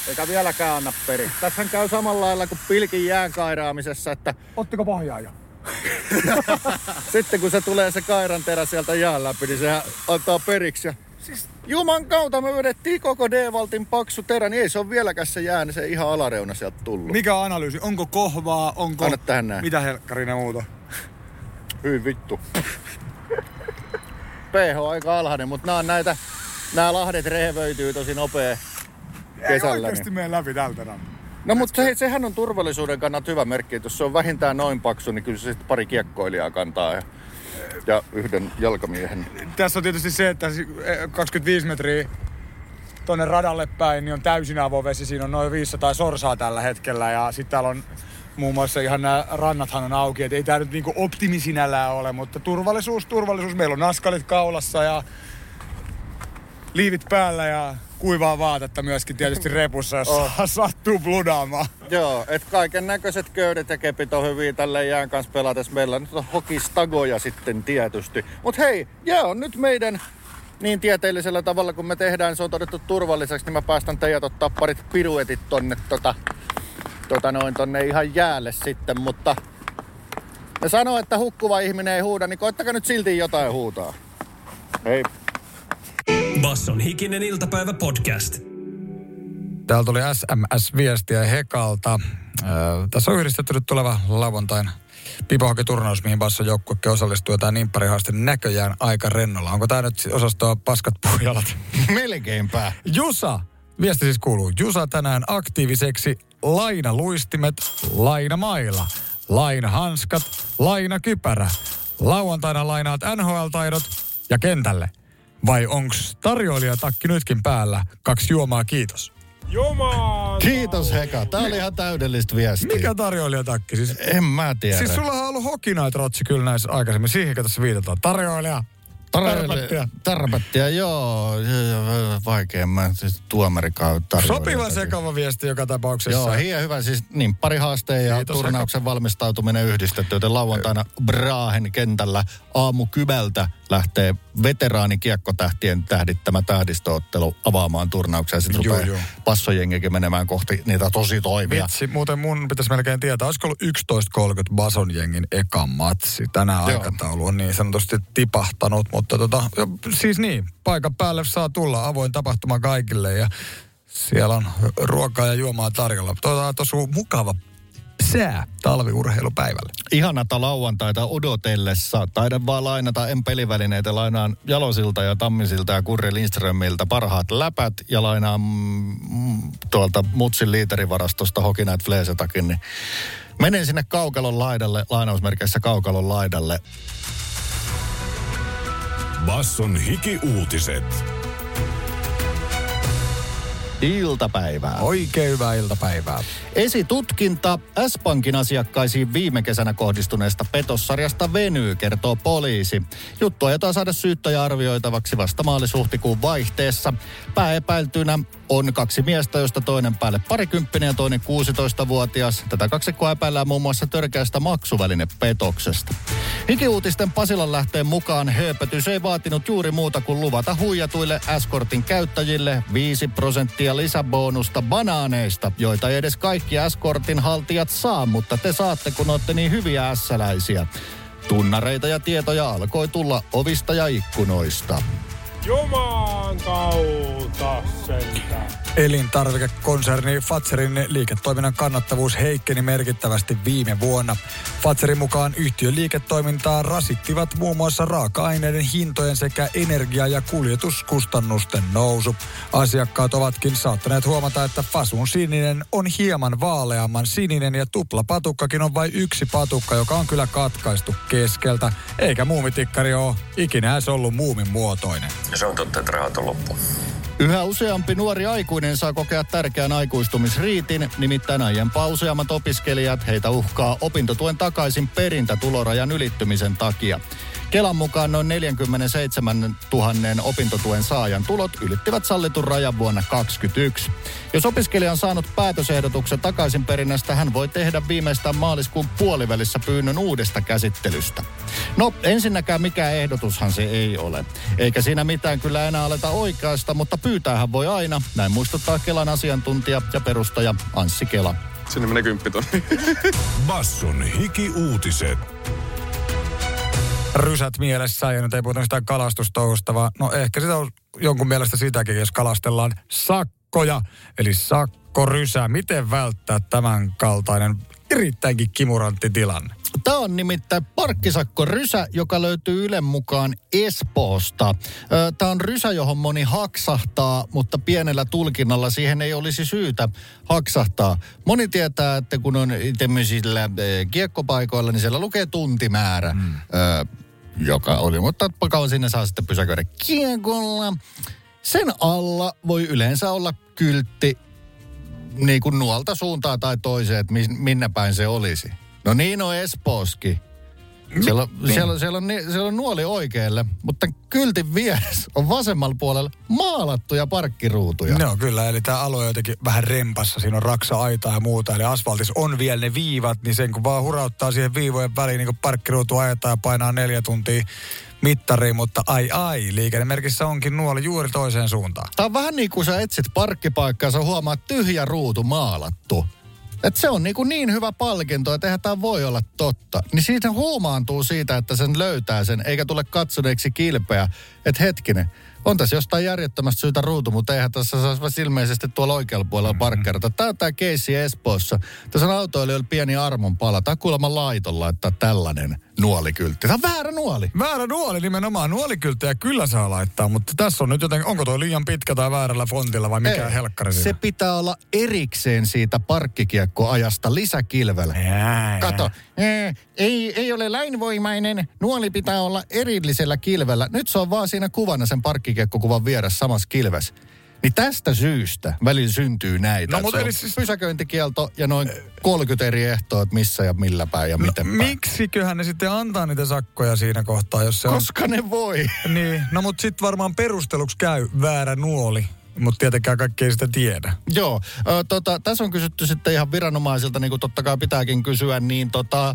Eikä vieläkään anna peri. Tässähän käy samalla lailla kuin pilkin jään kairaamisessa, että... Ottiko pohjaa jo? Sitten kun se tulee se kairan terä sieltä jään läpi, niin sehän antaa periksi ja Siis Juman kautta me vedettiin koko D-valtin paksu terä, niin ei se ole vieläkään se jää, niin se ihan alareuna sieltä tullut. Mikä on analyysi? Onko kohvaa? Onko... Anna tähän näin. Mitä helkkarina muuta? Hyi vittu. pH on aika alhainen, mutta nämä on näitä, nämä lahdet rehevöityy tosi nopea kesällä. Ei oikeasti niin. mene läpi tältä No mutta se, sehän on turvallisuuden kannalta hyvä merkki, että jos se on vähintään noin paksu, niin kyllä se sitten pari kiekkoilijaa kantaa. Ja yhden jalkamiehen. Tässä on tietysti se, että 25 metriä tuonne radalle päin niin on täysin avovesi. Siinä on noin 500 sorsaa tällä hetkellä ja sitten täällä on muun muassa ihan nämä rannathan on auki. Et ei tämä nyt niinku optimi sinällään ole, mutta turvallisuus, turvallisuus. Meillä on naskalit kaulassa ja liivit päällä ja kuivaa vaatetta myöskin tietysti repussa, jos oh. sattuu bludaamaan. Joo, että kaiken näköiset köydet ja kepit on hyviä tälle jään kanssa pelatessa. Meillä nyt on hokistagoja sitten tietysti. Mutta hei, jää on nyt meidän niin tieteellisellä tavalla, kun me tehdään, se on todettu turvalliseksi, niin mä päästän teidät ottaa parit piruetit tonne tota, tota noin, tonne ihan jäälle sitten, mutta ne sanoo, että hukkuva ihminen ei huuda, niin koittakaa nyt silti jotain huutaa. Hei. Basson hikinen iltapäivä podcast. Täällä tuli SMS-viestiä Hekalta. Äh, tässä on yhdistetty nyt tuleva lauantain pipohokiturnaus, mihin Basson joukkuekin osallistuu. Ja tämä nimpparihaaste näköjään aika rennolla. Onko tämä nyt osastoa paskat puhjalat? Melkeinpä. Jusa, viesti siis kuuluu. Jusa tänään aktiiviseksi lainaluistimet, lainamaila, lainahanskat, lainakypärä. Lauantaina lainaat NHL-taidot ja kentälle. Vai onks tarjoilijatakki nytkin päällä? Kaksi juomaa, kiitos. Jumaa! Kiitos Heka. Tää oli ihan täydellistä viestiä. Mikä tarjoilijatakki? Siis, en mä tiedä. Siis sulla on ollut hokinaita rotsi kyllä näissä aikaisemmin. Siihen tässä viitataan. Tarjoilija. Tarpattia. Tarpattia, joo. Vaikea, mä siis tuomarikaan Sopiva sekava viesti joka tapauksessa. Joo, hieno hyvä. Siis niin, pari haasteen ja Kiitos, turnauksen heka. valmistautuminen yhdistetty, joten lauantaina Brahen kentällä aamu kybältä lähtee veteraanikiekkotähtien tähdittämä tähdistoottelu avaamaan turnauksia. Sitten joo, rupeaa joo. passojengikin menemään kohti niitä tosi toimia. Vitsi, muuten mun pitäisi melkein tietää, olisiko ollut 11.30 Bason jengin eka matsi. Tänään joo. aikataulu on niin sanotusti tipahtanut, mutta tota, siis niin, paikan päälle saa tulla avoin tapahtuma kaikille ja siellä on ruokaa ja juomaa tarjolla. Tuota, tosi mukava sää talviurheilupäivälle. Ihanata lauantaita odotellessa. Taidan vaan lainata en pelivälineitä. Lainaan Jalosilta ja Tammisilta ja Kurri Lindströmiltä parhaat läpät ja lainaan mm, tuolta Mutsin liiterivarastosta Hokinait Fleesetakin. Niin menen sinne kaukalon laidalle, lainausmerkeissä kaukalon laidalle. Basson hiki-uutiset. iltapäivää. Oikein hyvää iltapäivää. Esitutkinta S-Pankin asiakkaisiin viime kesänä kohdistuneesta petossarjasta venyy, kertoo poliisi. Juttu aiotaan saada syyttäjä arvioitavaksi vasta maalis-huhtikuun vaihteessa. Pääepäiltynä on kaksi miestä, joista toinen päälle parikymppinen ja toinen 16-vuotias. Tätä kaksikkoa epäillään muun muassa törkeästä maksuvälinepetoksesta. Hikiuutisten Pasilan lähteen mukaan hööpötys ei vaatinut juuri muuta kuin luvata huijatuille Escortin käyttäjille 5 prosenttia lisäbonusta banaaneista, joita ei edes kaikki Escortin haltijat saa, mutta te saatte, kun olette niin hyviä ässäläisiä. Tunnareita ja tietoja alkoi tulla ovista ja ikkunoista. Jumaan kautta sentään. Elintarvikekonserni Fatserin liiketoiminnan kannattavuus heikkeni merkittävästi viime vuonna. Fatserin mukaan yhtiön liiketoimintaa rasittivat muun muassa raaka-aineiden hintojen sekä energia- ja kuljetuskustannusten nousu. Asiakkaat ovatkin saattaneet huomata, että Fasun sininen on hieman vaaleamman sininen ja tuplapatukkakin on vain yksi patukka, joka on kyllä katkaistu keskeltä. Eikä muumitikkari ole ikinä edes ollut muumin muotoinen. Se on totta, että rahat on loppu. Yhä useampi nuori aikuinen saa kokea tärkeän aikuistumisriitin, nimittäin aiempaa useammat opiskelijat heitä uhkaa opintotuen takaisin perintä tulorajan ylittymisen takia. Kelan mukaan noin 47 000 opintotuen saajan tulot ylittivät sallitun rajan vuonna 2021. Jos opiskelija on saanut päätösehdotuksen takaisin perinnästä, hän voi tehdä viimeistään maaliskuun puolivälissä pyynnön uudesta käsittelystä. No, ensinnäkään mikä ehdotushan se ei ole. Eikä siinä mitään kyllä enää aleta oikeasta, mutta pyytäähän voi aina. Näin muistuttaa Kelan asiantuntija ja perustaja Anssi Kela. Sinne menee kymppitonni. Basson hiki-uutiset. Rysät mielessä ja nyt ei puhuta sitä kalastustouhusta, vaan no ehkä sitä on jonkun mielestä sitäkin, jos kalastellaan sakkoja, eli sakkorysä. Miten välttää tämän kaltainen erittäinkin kimurantti tilanne? Tämä on nimittäin parkkisakko rysä, joka löytyy Ylen mukaan Espoosta. Tämä on rysä, johon moni haksahtaa, mutta pienellä tulkinnalla siihen ei olisi syytä haksahtaa. Moni tietää, että kun on tämmöisillä kiekkopaikoilla, niin siellä lukee tuntimäärä, mm. Joka oli, mutta kauan sinne saa sitten pysäköidä kiekolla. Sen alla voi yleensä olla kyltti niin kuin nuolta suuntaan tai toiseen, että min- minne päin se olisi. No niin on Espooskin. Siellä, on, Niin. siellä, siellä, on, siellä on nuoli oikealle, mutta kyltin vieressä on vasemmalla puolella maalattuja parkkiruutuja. No kyllä, eli tämä alue on jotenkin vähän rempassa. Siinä on raksa-aitaa ja muuta. Eli asfaltissa on vielä ne viivat, niin sen kun vaan hurauttaa siihen viivojen väliin, niin kun parkkiruutu ajetaan ja painaa neljä tuntia mittariin, mutta ai ai, liikennemerkissä onkin nuoli juuri toiseen suuntaan. Tämä on vähän niin kuin sä etsit parkkipaikkaa, sä huomaat tyhjä ruutu maalattu. Et se on niin, kuin niin hyvä palkinto, että eihän tämä voi olla totta. Niin siitä huomaantuu siitä, että sen löytää sen, eikä tule katsoneeksi kilpeä. Että hetkinen, on tässä jostain järjettömästä syytä ruutu, mutta eihän tässä saisi vasta ilmeisesti tuolla oikealla puolella parkkeerata. Tämä on tämä keissi Espoossa. Tässä on autoilijoilla pieni armon pala. Tämä kuulemma laiton laittaa tällainen nuolikyltti. Tämä on väärä nuoli. Väärä nuoli nimenomaan. Nuolikylttejä kyllä saa laittaa, mutta tässä on nyt jotenkin, onko toi liian pitkä tai väärällä fontilla vai mikä Ei, helkkari Se siinä? pitää olla erikseen siitä parkkikiekkoajasta lisäkilvellä. Jää, Kato, ee, ei, ei ole lainvoimainen. Nuoli pitää olla erillisellä kilvellä. Nyt se on vaan siinä kuvana sen parkkikiekkokuvan vieressä samassa kilves. Niin tästä syystä välillä syntyy näitä. No, mutta on eli siis- pysäköintikielto ja noin 30 eri ehtoa, että missä ja millä päin ja No, miten päin. miksiköhän ne sitten antaa niitä sakkoja siinä kohtaa, jos se on... Koska ne voi. Niin, no mutta sitten varmaan perusteluksi käy väärä nuoli, mutta tietenkään kaikki ei sitä tiedä. Joo, ö, tota, tässä on kysytty sitten ihan viranomaisilta, niin kuin totta kai pitääkin kysyä, niin tota, ö,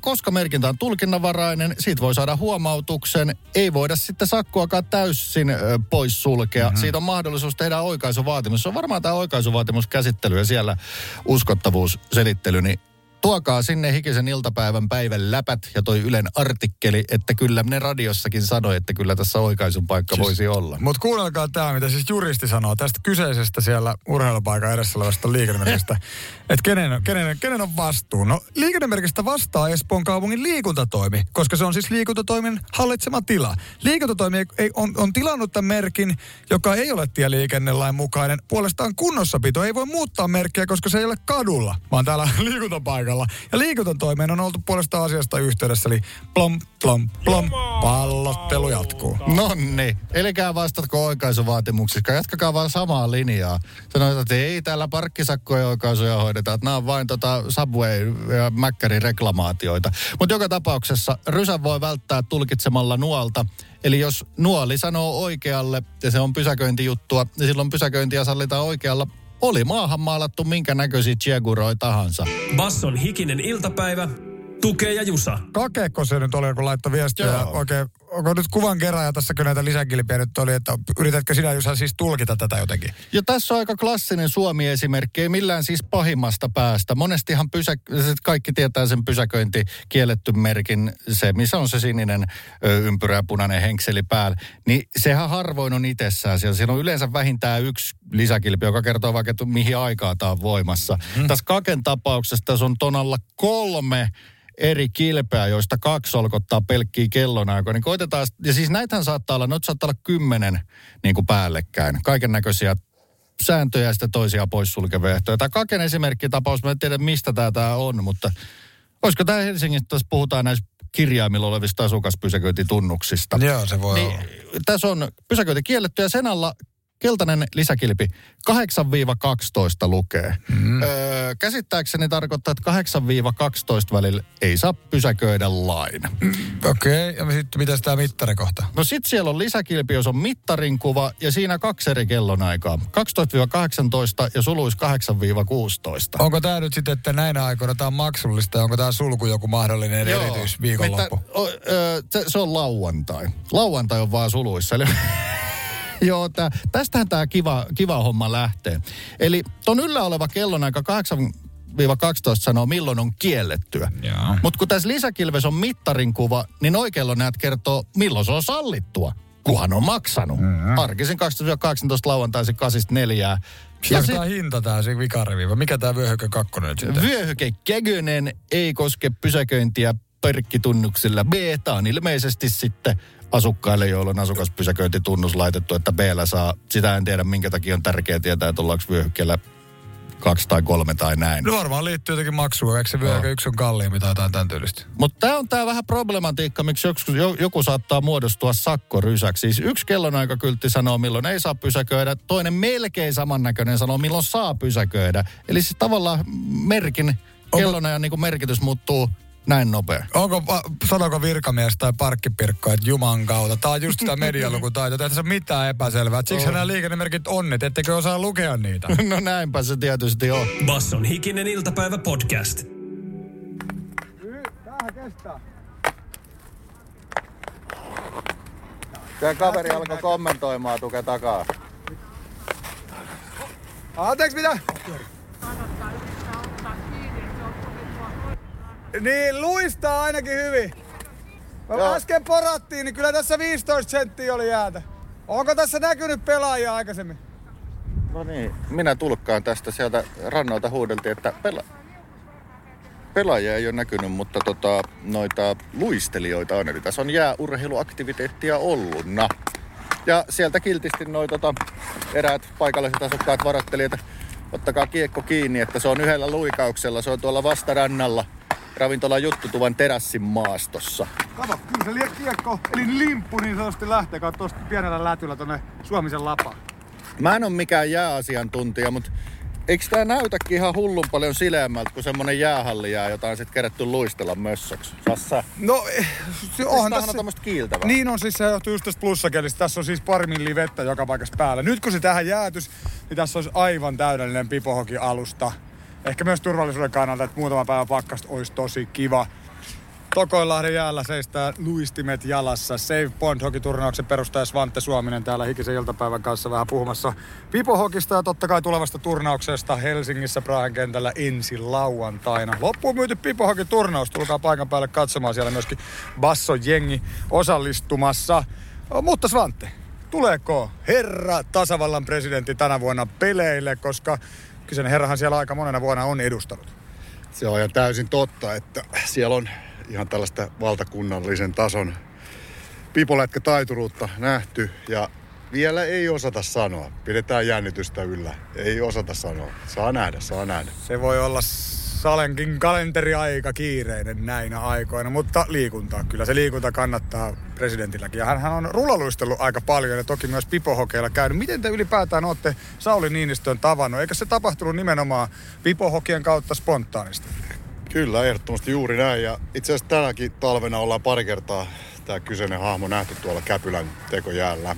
koska merkintä on tulkinnanvarainen, siitä voi saada huomautuksen, ei voida sitten sakkoakaan täysin ö, pois sulkea. Mm-hmm. Siitä on mahdollisuus tehdä oikaisuvaatimus. Se on varmaan tämä oikaisuvaatimuskäsittely ja siellä uskottavuusselittely, niin tuokaa sinne hikisen iltapäivän päivän läpät ja toi Ylen artikkeli, että kyllä ne radiossakin sanoi, että kyllä tässä oikaisun paikka siis, voisi olla. Mutta kuunnelkaa tämä, mitä siis juristi sanoo tästä kyseisestä siellä urheilupaikan edessä olevasta liikennemerkistä. että kenen, kenen, kenen on vastuu? No liikennemerkistä vastaa Espoon kaupungin liikuntatoimi, koska se on siis liikuntatoimin hallitsema tila. Liikuntatoimi ei- ei, on, on tilannut tämän merkin, joka ei ole tieliikennelain mukainen. Puolestaan kunnossapito ei voi muuttaa merkkiä, koska se ei ole kadulla, vaan täällä liikuntapaikalla. Puolella. Ja liikuntantoimeen on oltu puolesta asiasta yhteydessä, eli plom, plom, plom, pallottelu jatkuu. Nonni, elikää vastatko oikaisuvaatimuksista, jatkakaa vaan samaa linjaa. Sanoit, että ei täällä parkkisakkoja oikaisuja hoideta, että nämä on vain tota Subway ja Mäkkärin reklamaatioita. Mutta joka tapauksessa rysän voi välttää tulkitsemalla nuolta. Eli jos nuoli sanoo oikealle ja se on pysäköintijuttua, niin silloin pysäköintiä sallitaan oikealla oli maahan maalattu minkä näköisiä chieguroi tahansa. Basson hikinen iltapäivä, tukee ja jusa. Kakeko se nyt oli, kun laittoi viestiä. Joo. Oikein, onko nyt kuvan kerran ja tässä näitä lisäkilpiä nyt oli, että yritätkö sinä Jusa siis tulkita tätä jotenkin? Ja tässä on aika klassinen Suomi-esimerkki, ei millään siis pahimmasta päästä. Monestihan pysä, se kaikki tietää sen pysäköinti kielletty merkin, se missä on se sininen ympyrä ja punainen henkseli päällä. Niin sehän harvoin on itsessään siellä. Siellä on yleensä vähintään yksi lisäkilpi, joka kertoo vaikka, että mihin aikaa tämä on voimassa. Mm. Tässä Kaken tapauksessa tässä on tonalla kolme eri kilpeä, joista kaksi solkottaa pelkkiä kellonaikoja, niin koitetaan, ja siis näitähän saattaa olla, noita saattaa olla kymmenen niin kuin päällekkäin, kaiken näköisiä sääntöjä ja sitten toisia poissulkevia ehtoja. Tämä Kaken esimerkkitapaus, mä en tiedä mistä tämä, tämä on, mutta olisiko tämä Helsingistä, tässä puhutaan näistä kirjaimilla olevista asukaspysäköintitunnuksista. Joo, se voi niin, olla. Tässä on pysäköinti kielletty ja sen alla keltainen lisäkilpi 8-12 lukee. Mm. Öö, käsittääkseni tarkoittaa, että 8-12 välillä ei saa pysäköidä lain. Okei, okay, ja sitten mitäs tämä mittarikohta? No sit siellä on lisäkilpi, jos on mittarin kuva ja siinä kaksi eri kellonaikaa. 12-18 ja suluis 8-16. Onko tämä nyt sitten, että näinä aikoina tämä on maksullista ja onko tämä sulku joku mahdollinen Joo. erityisviikonloppu? Mitä- o, ö, se, se on lauantai. Lauantai on vaan suluissa. Eli Joo, tää, tästähän tämä kiva, kiva homma lähtee. Eli ton yllä oleva kellonaika 8-12 sanoo, milloin on kiellettyä. Mutta kun tässä lisäkilves on mittarin kuva, niin noi kellonajat kertoo, milloin se on sallittua. Kuhan on maksanut. Mm-hmm. Arkisin 2018 lauantaisin 8-4. Ja tämä hinta tämä se vikariviiva. Mikä tämä vyöhyke kakkonen nyt sitten? Vyöhyke Kegynen ei koske pysäköintiä perkkitunnuksilla. B, tämä on ilmeisesti sitten asukkaille, joilla on asukaspysäköintitunnus laitettu, että b saa. Sitä en tiedä, minkä takia on tärkeää tietää, että ollaanko vyöhykkeellä kaksi tai kolme tai näin. No varmaan liittyy jotenkin maksuun. Eikö se vyöhyke yksi on kalliimpi tai jotain tämän tyylistä? Mutta tämä on tämä vähän problematiikka, miksi joku, jo- joku saattaa muodostua sakkorysäksi. Siis yksi kellonaikakyltti sanoo, milloin ei saa pysäköidä, toinen melkein samannäköinen sanoo, milloin saa pysäköidä. Eli siis tavallaan merkin, kellonajan niin merkitys muuttuu näin nopea. Onko, sanooko virkamies tai parkkipirkko, että juman kautta, tämä on just sitä medialukutaitoa, että se on mitään epäselvää. Siksi nämä liikennemerkit on, että ettekö osaa lukea niitä. No näinpä se tietysti on. Basson hikinen iltapäivä podcast. Tähän kestää. Tämä kaveri alkoi kommentoimaan tuke takaa. Anteeksi, mitä? Niin, luistaa ainakin hyvin. Mä Joo. äsken porattiin, niin kyllä tässä 15 senttiä oli jäätä. Onko tässä näkynyt pelaajia aikaisemmin? No niin, minä tulkkaan tästä sieltä rannalta huudeltiin, että pela... pelaajia ei ole näkynyt, mutta tota, noita luistelijoita on. Eli tässä on jääurheiluaktiviteettia ollutna. Ja sieltä kiltisti noi tota, eräät paikalliset asukkaat varoitteli, että ottakaa kiekko kiinni, että se on yhdellä luikauksella. Se on tuolla vastarannalla ravintola Juttutuvan terassin maastossa. Kato, kyllä se kiekko, eli limppu niin sanotusti lähtee, tuosta pienellä lätyllä tonne Suomisen lapaan. Mä en ole mikään jääasiantuntija, mutta eikö tää näytäkin ihan hullun paljon sileämmältä kuin semmonen jäähalli jää, jota on sitten kerätty luistella mössöksi? Sassa. No, eh, se onhan tässä... on kiiltävää. Niin on, siis se johtuu just tästä plussakelistä. Tässä on siis pari milliä vettä joka paikassa päällä. Nyt kun se tähän jäätys, niin tässä olisi aivan täydellinen pipohoki alusta. Ehkä myös turvallisuuden kannalta, että muutama päivä pakkasta olisi tosi kiva. Tokoinlahden jäällä seistää luistimet jalassa. Save Point Hokiturnauksen perustaja Svante Suominen täällä hikisen iltapäivän kanssa vähän puhumassa pipohokista ja totta kai tulevasta turnauksesta Helsingissä Prahan kentällä ensi lauantaina. Loppuun myyty pipohokiturnaus. Tulkaa paikan päälle katsomaan siellä myöskin Basso-jengi osallistumassa. Mutta Svante, tuleeko herra tasavallan presidentti tänä vuonna peleille, koska kyseinen herrahan siellä aika monena vuonna on edustanut. Se on ihan täysin totta, että siellä on ihan tällaista valtakunnallisen tason pipolätkätaituruutta nähty ja vielä ei osata sanoa. Pidetään jännitystä yllä. Ei osata sanoa. Saa nähdä, saa nähdä. Se voi olla Salenkin kalenteriaika kiireinen näinä aikoina, mutta liikuntaa kyllä. Se liikunta kannattaa presidentilläkin. Ja hän on rullaluistellut aika paljon ja toki myös pipohokeilla käynyt. Miten te ylipäätään olette Sauli Niinistön tavannut? Eikö se tapahtunut nimenomaan pipohokien kautta spontaanisti? Kyllä, ehdottomasti juuri näin. Ja itse asiassa tänäkin talvena ollaan pari kertaa tämä kyseinen hahmo nähty tuolla Käpylän tekojäällä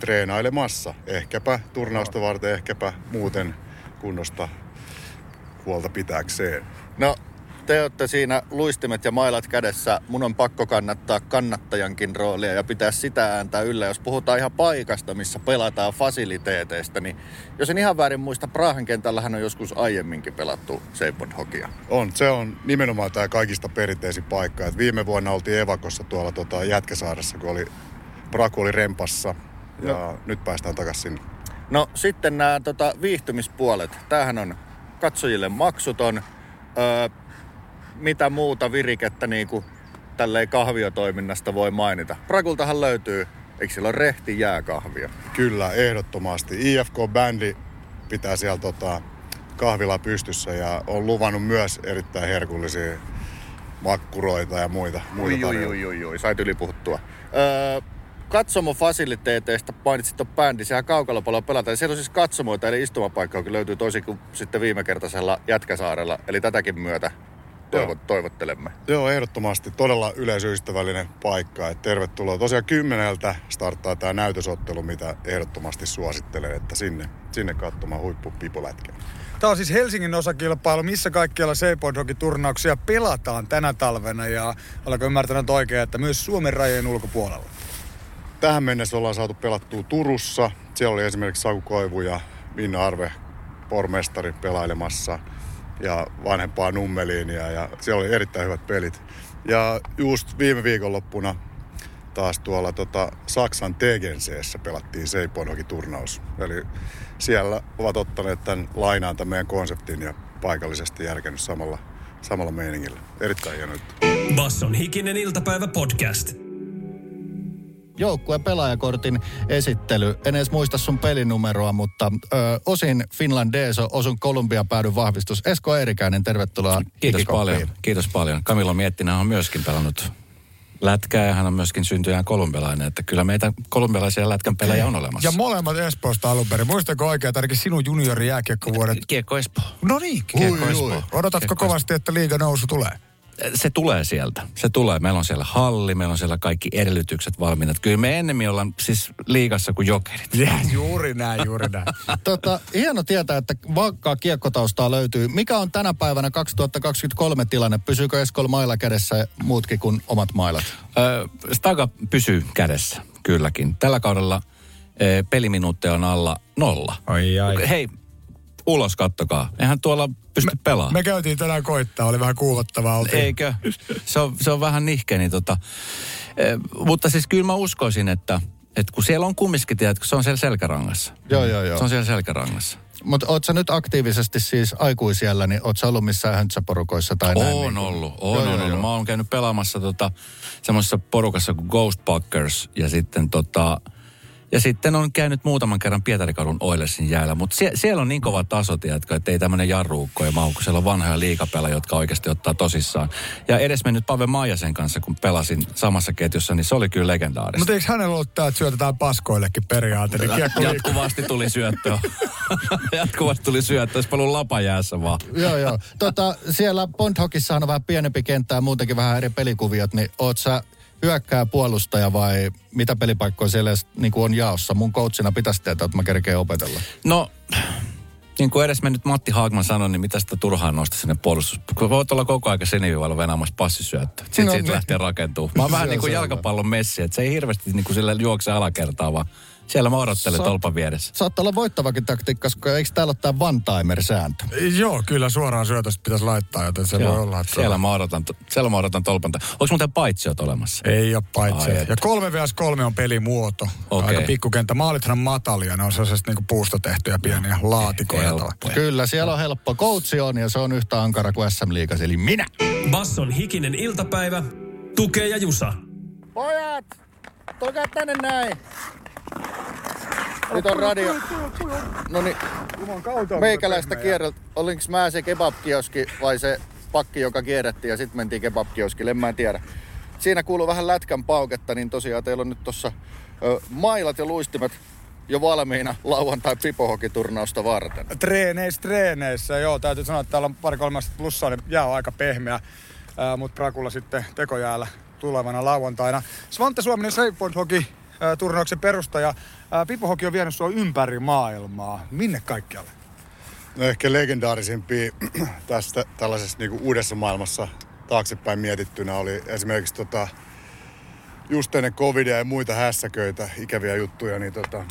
treenailemassa. Ehkäpä turnausta varten, ehkäpä muuten kunnosta huolta pitääkseen. No, te olette siinä luistimet ja mailat kädessä. Mun on pakko kannattaa kannattajankin roolia ja pitää sitä ääntä yllä. Jos puhutaan ihan paikasta, missä pelataan fasiliteeteista, niin jos en ihan väärin muista, Prahan kentällähän on joskus aiemminkin pelattu Seipon hokia. On, se on nimenomaan tämä kaikista perinteisin paikka. Et viime vuonna oltiin Evakossa tuolla tota Jätkäsaaressa, kun oli, Praku oli rempassa. Ja no. nyt päästään takaisin sinne. No sitten nämä tota, viihtymispuolet. Tämähän on katsojille maksuton. Öö, mitä muuta virikettä niin kuin tälleen kahviotoiminnasta voi mainita? Prakultahan löytyy, eikö siellä ole rehti jääkahvia? Kyllä, ehdottomasti. IFK-bändi pitää siellä tota, kahvila pystyssä ja on luvannut myös erittäin herkullisia makkuroita ja muita. muita ui, ui, ui, ui, ui, sait yli puhuttua. Öö, katsomo-fasiliteeteista mainitsit tuon bändi, sehän kaukalopalla pelataan. Siellä on siis katsomoita, eli istumapaikka löytyy toisin kuin sitten viimekertaisella Jätkäsaarella. Eli tätäkin myötä toivo, toivottelemme. Joo, ehdottomasti. Todella yleisöystävällinen paikka. Et tervetuloa. Tosiaan kymmeneltä starttaa tämä näytösottelu, mitä ehdottomasti suosittelen, että sinne, sinne katsomaan huippupipolätkää. Tämä on siis Helsingin osakilpailu, missä kaikkialla Seipodhoki-turnauksia pelataan tänä talvena ja olenko ymmärtänyt oikein, että myös Suomen rajojen ulkopuolella? Tähän mennessä ollaan saatu pelattua Turussa. Siellä oli esimerkiksi Saku Koivu ja Minna Arve, pormestari, pelailemassa – ja vanhempaa nummeliinia ja siellä oli erittäin hyvät pelit. Ja just viime viikonloppuna taas tuolla tota, Saksan Tegenseessä pelattiin Seiponokin turnaus. Eli siellä ovat ottaneet tämän lainaan tämän meidän konseptin ja paikallisesti järkännyt samalla, samalla meiningillä. Erittäin hieno juttu. Basson hikinen iltapäivä podcast joukkueen pelaajakortin esittely. En edes muista sun pelinumeroa, mutta ö, osin Finlandeso, osun Kolumbia päädyn vahvistus. Esko Eerikäinen, tervetuloa Kiitos paljon. Kiitos paljon. Camilo Miettinen on myöskin pelannut lätkää ja hän on myöskin syntyjään kolumbialainen. Että kyllä meitä kolumbialaisia lätkän pelaajia on olemassa. Ja molemmat Espoosta alun perin. Muistatko oikein, ainakin sinun juniori jääkiekkovuodet? Kiekko Espoo. No niin, Kiekko Espoo. Odotatko Kiekko kovasti, että liiga nousu tulee? Se tulee sieltä. Se tulee. Meillä on siellä halli, meillä on siellä kaikki edellytykset valmiina. Kyllä me ennemmin ollaan siis liigassa kuin jokerit. Ja, juuri näin, juuri näin. tota, hieno tietää, että vankkaa kiekkotaustaa löytyy. Mikä on tänä päivänä 2023 tilanne? Pysyykö Eskol mailla kädessä muutkin kuin omat mailat? Öö, Staga pysyy kädessä, kylläkin. Tällä kaudella e, peliminuutteja on alla nolla. Ai ai. Hei, ulos kattokaa. Eihän tuolla pysty me, pelaamaan. Me käytiin tänään koittaa, oli vähän kuumottavaa. Oltiin. Eikö? Se on, se on vähän nihke, niin tota. E, mutta siis kyllä mä uskoisin, että, että kun siellä on kumminkin, tiedätkö, se on siellä selkärangassa. Joo, joo, joo. Se on siellä selkärangassa. Mutta oot sä nyt aktiivisesti siis aikuisiellä, niin oot sä ollut missään höntsäporukoissa tai on näin? On niin ollut, on, joo, joo, ollut. Mä oon käynyt pelaamassa tota, semmoisessa porukassa kuin Ghost Packers ja sitten tota, ja sitten on käynyt muutaman kerran Pietarikadun Oilesin jäällä, mutta sie, siellä on niin kova taso, tiedätkö, että ei tämmöinen jarruukko ja mahu, kun siellä on vanhoja liikapela, jotka oikeasti ottaa tosissaan. Ja edes mennyt Pave Maijasen kanssa, kun pelasin samassa ketjussa, niin se oli kyllä legendaarista. Mutta eikö hänellä ollut tämä, että syötetään paskoillekin periaate? Niin Jatkuvasti tuli syöttöä. Jatkuvasti tuli syöttöä, olisi paljon lapajäässä vaan. joo, joo. Tota, siellä Bondhokissa on vähän pienempi kenttä ja muutenkin vähän eri pelikuviot, niin oot sä hyökkää puolustaja vai mitä pelipaikkoja siellä niin kuin on jaossa? Mun coachina pitäisi tietää, että mä kerkeen opetella. No, niin kuin edes mennyt Matti Haagman sanoi, niin mitä sitä turhaan nosta sinne puolustus. Kun voit olla koko ajan sinivivalla venaamassa passisyöttö. Sitten no, siitä me... lähtee rakentuu. Mä oon vähän niin kuin jalkapallon messi, että se ei hirveästi niin kuin sillä juokse alakertaa, vaan siellä mä odottelen Saat, tolpan vieressä. Saattaa olla voittavakin taktiikka, koska eikö täällä ole tämä one-timer-sääntö? Joo, kyllä suoraan syötöstä pitäisi laittaa, joten se Joo, voi olla. Että siellä, mä odotan, siellä mä odotan tolpan. Onko muuten paitsiot olemassa? Ei ole paitsi. Ja 3 vs 3 on pelimuoto. Okay. Aika pikkukenttä. Maalithan matalia, ne on sellaisesta niinku puusta tehtyjä pieniä laatikoita. Kyllä, siellä on helppo. Coachi on ja se on yhtä ankara kuin SM Liigas, eli minä. Basson hikinen iltapäivä, tukee ja jusa. Pojat, tulkaa tänne näin. Nyt on radio. No niin, meikäläistä kierreltä. Olinko mä se kebabkioski vai se pakki, joka kierrettiin ja sitten mentiin kebabkioskille, en mä en tiedä. Siinä kuuluu vähän lätkän pauketta, niin tosiaan teillä on nyt tossa ö, mailat ja luistimet jo valmiina lauantai pipohokiturnausta varten. Treeneissä, treeneissä, joo. Täytyy sanoa, että täällä on pari kolmesta plussaa, niin jää on aika pehmeä. Mutta Prakulla sitten tekojäällä tulevana lauantaina. Svante Suominen Seipoint Hoki turnauksen perustaja. Pipohoki on vienyt sua ympäri maailmaa. Minne kaikkialle? No ehkä legendaarisempi tästä tällaisessa niin uudessa maailmassa taaksepäin mietittynä oli esimerkiksi tota, just ennen covidia ja muita hässäköitä, ikäviä juttuja, niin tota,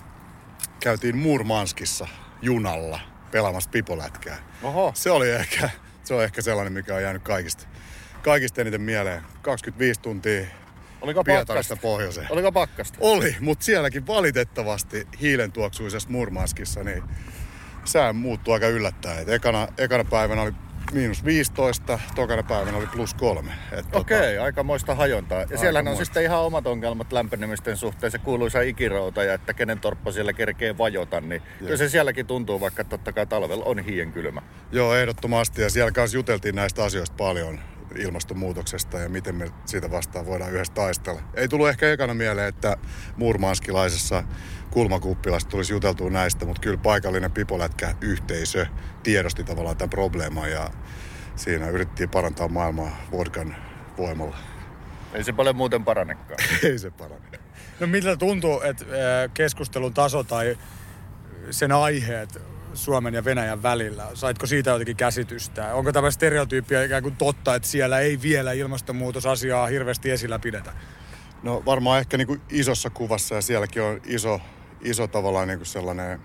käytiin Murmanskissa junalla pelaamassa pipolätkää. Oho. Se oli ehkä, se on ehkä sellainen, mikä on jäänyt kaikista, kaikista eniten mieleen. 25 tuntia Oliko Pietarista pohjoiseen. Oliko pakkasta? Oli, mutta sielläkin valitettavasti hiilentuoksuisessa Murmanskissa niin sää muuttui aika yllättäen. Et ekana, ekana päivänä oli miinus 15, tokana päivänä oli plus kolme. Et tota, Okei, aikamoista hajontaa. Ja siellähän on Aikamoista. sitten ihan omat ongelmat lämpenemisten suhteen. Se kuuluisa ikirouta ja että kenen torppa siellä kerkee vajota. Niin kyllä se sielläkin tuntuu, vaikka totta kai talvella on hien kylmä. Joo, ehdottomasti. Ja siellä kanssa juteltiin näistä asioista paljon ilmastonmuutoksesta ja miten me siitä vastaan voidaan yhdessä taistella. Ei tullut ehkä ekana mieleen, että murmanskilaisessa kulmakuppilassa tulisi juteltua näistä, mutta kyllä paikallinen pipolätkä yhteisö tiedosti tavallaan tämän probleeman ja siinä yritettiin parantaa maailmaa vodkan voimalla. Ei se paljon muuten paranekaan. Ei se parane. No miltä tuntuu, että ää, keskustelun taso tai sen aiheet Suomen ja Venäjän välillä, saitko siitä jotenkin käsitystä? Onko tämä stereotyyppiä ikään kuin totta, että siellä ei vielä ilmastonmuutosasiaa hirveästi esillä pidetä? No varmaan ehkä niin kuin isossa kuvassa ja sielläkin on iso, iso tavallaan niin kuin sellainen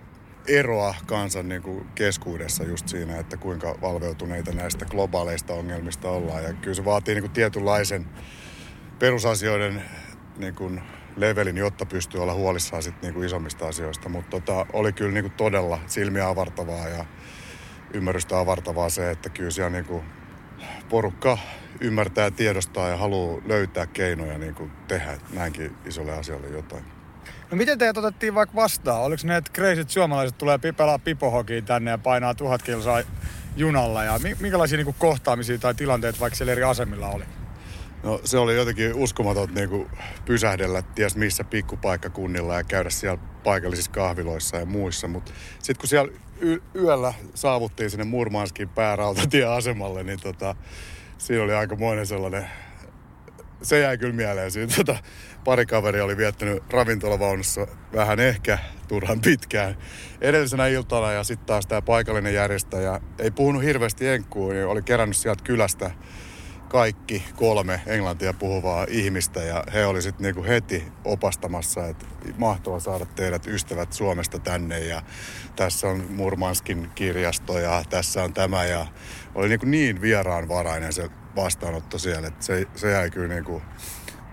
eroa kansan niin kuin keskuudessa just siinä, että kuinka valveutuneita näistä globaaleista ongelmista ollaan. Ja kyllä se vaatii niin kuin tietynlaisen perusasioiden niin kuin levelin, jotta pystyy olla huolissaan sit niin kuin isommista asioista. Mutta tota, oli kyllä niin kuin todella silmiä avartavaa ja ymmärrystä avartavaa se, että kyllä siellä niin kuin porukka ymmärtää tiedostaa ja haluaa löytää keinoja niin kuin tehdä näinkin isolle asialle jotain. No miten teidät otettiin vaikka vastaan? Oliko ne, että crazyt suomalaiset tulee pelaa pipohokiin tänne ja painaa tuhat kilsaa junalla? Ja mi- minkälaisia niin kuin kohtaamisia tai tilanteita vaikka siellä eri asemilla oli? No se oli jotenkin uskomaton niin kuin pysähdellä ties missä pikkupaikkakunnilla ja käydä siellä paikallisissa kahviloissa ja muissa. Mutta sitten kun siellä y- yöllä saavuttiin sinne Murmanskin päärautatieasemalle, niin tota, siinä oli aikamoinen sellainen... Se jäi kyllä mieleen. Siinä tota, pari kaveri oli viettänyt ravintolavaunussa vähän ehkä turhan pitkään edellisenä iltana ja sitten taas tämä paikallinen järjestäjä ei puhunut hirveästi enkkuun, niin oli kerännyt sieltä kylästä kaikki kolme englantia puhuvaa ihmistä ja he oli sitten niinku heti opastamassa, että mahtava saada teidät ystävät Suomesta tänne ja tässä on Murmanskin kirjasto ja tässä on tämä ja oli niinku niin vieraanvarainen se vastaanotto siellä, että se, se jäi kyllä niinku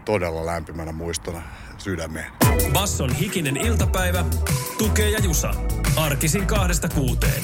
todella lämpimänä muistona sydämeen. Basson hikinen iltapäivä, tukee ja jusa. Arkisin kahdesta kuuteen.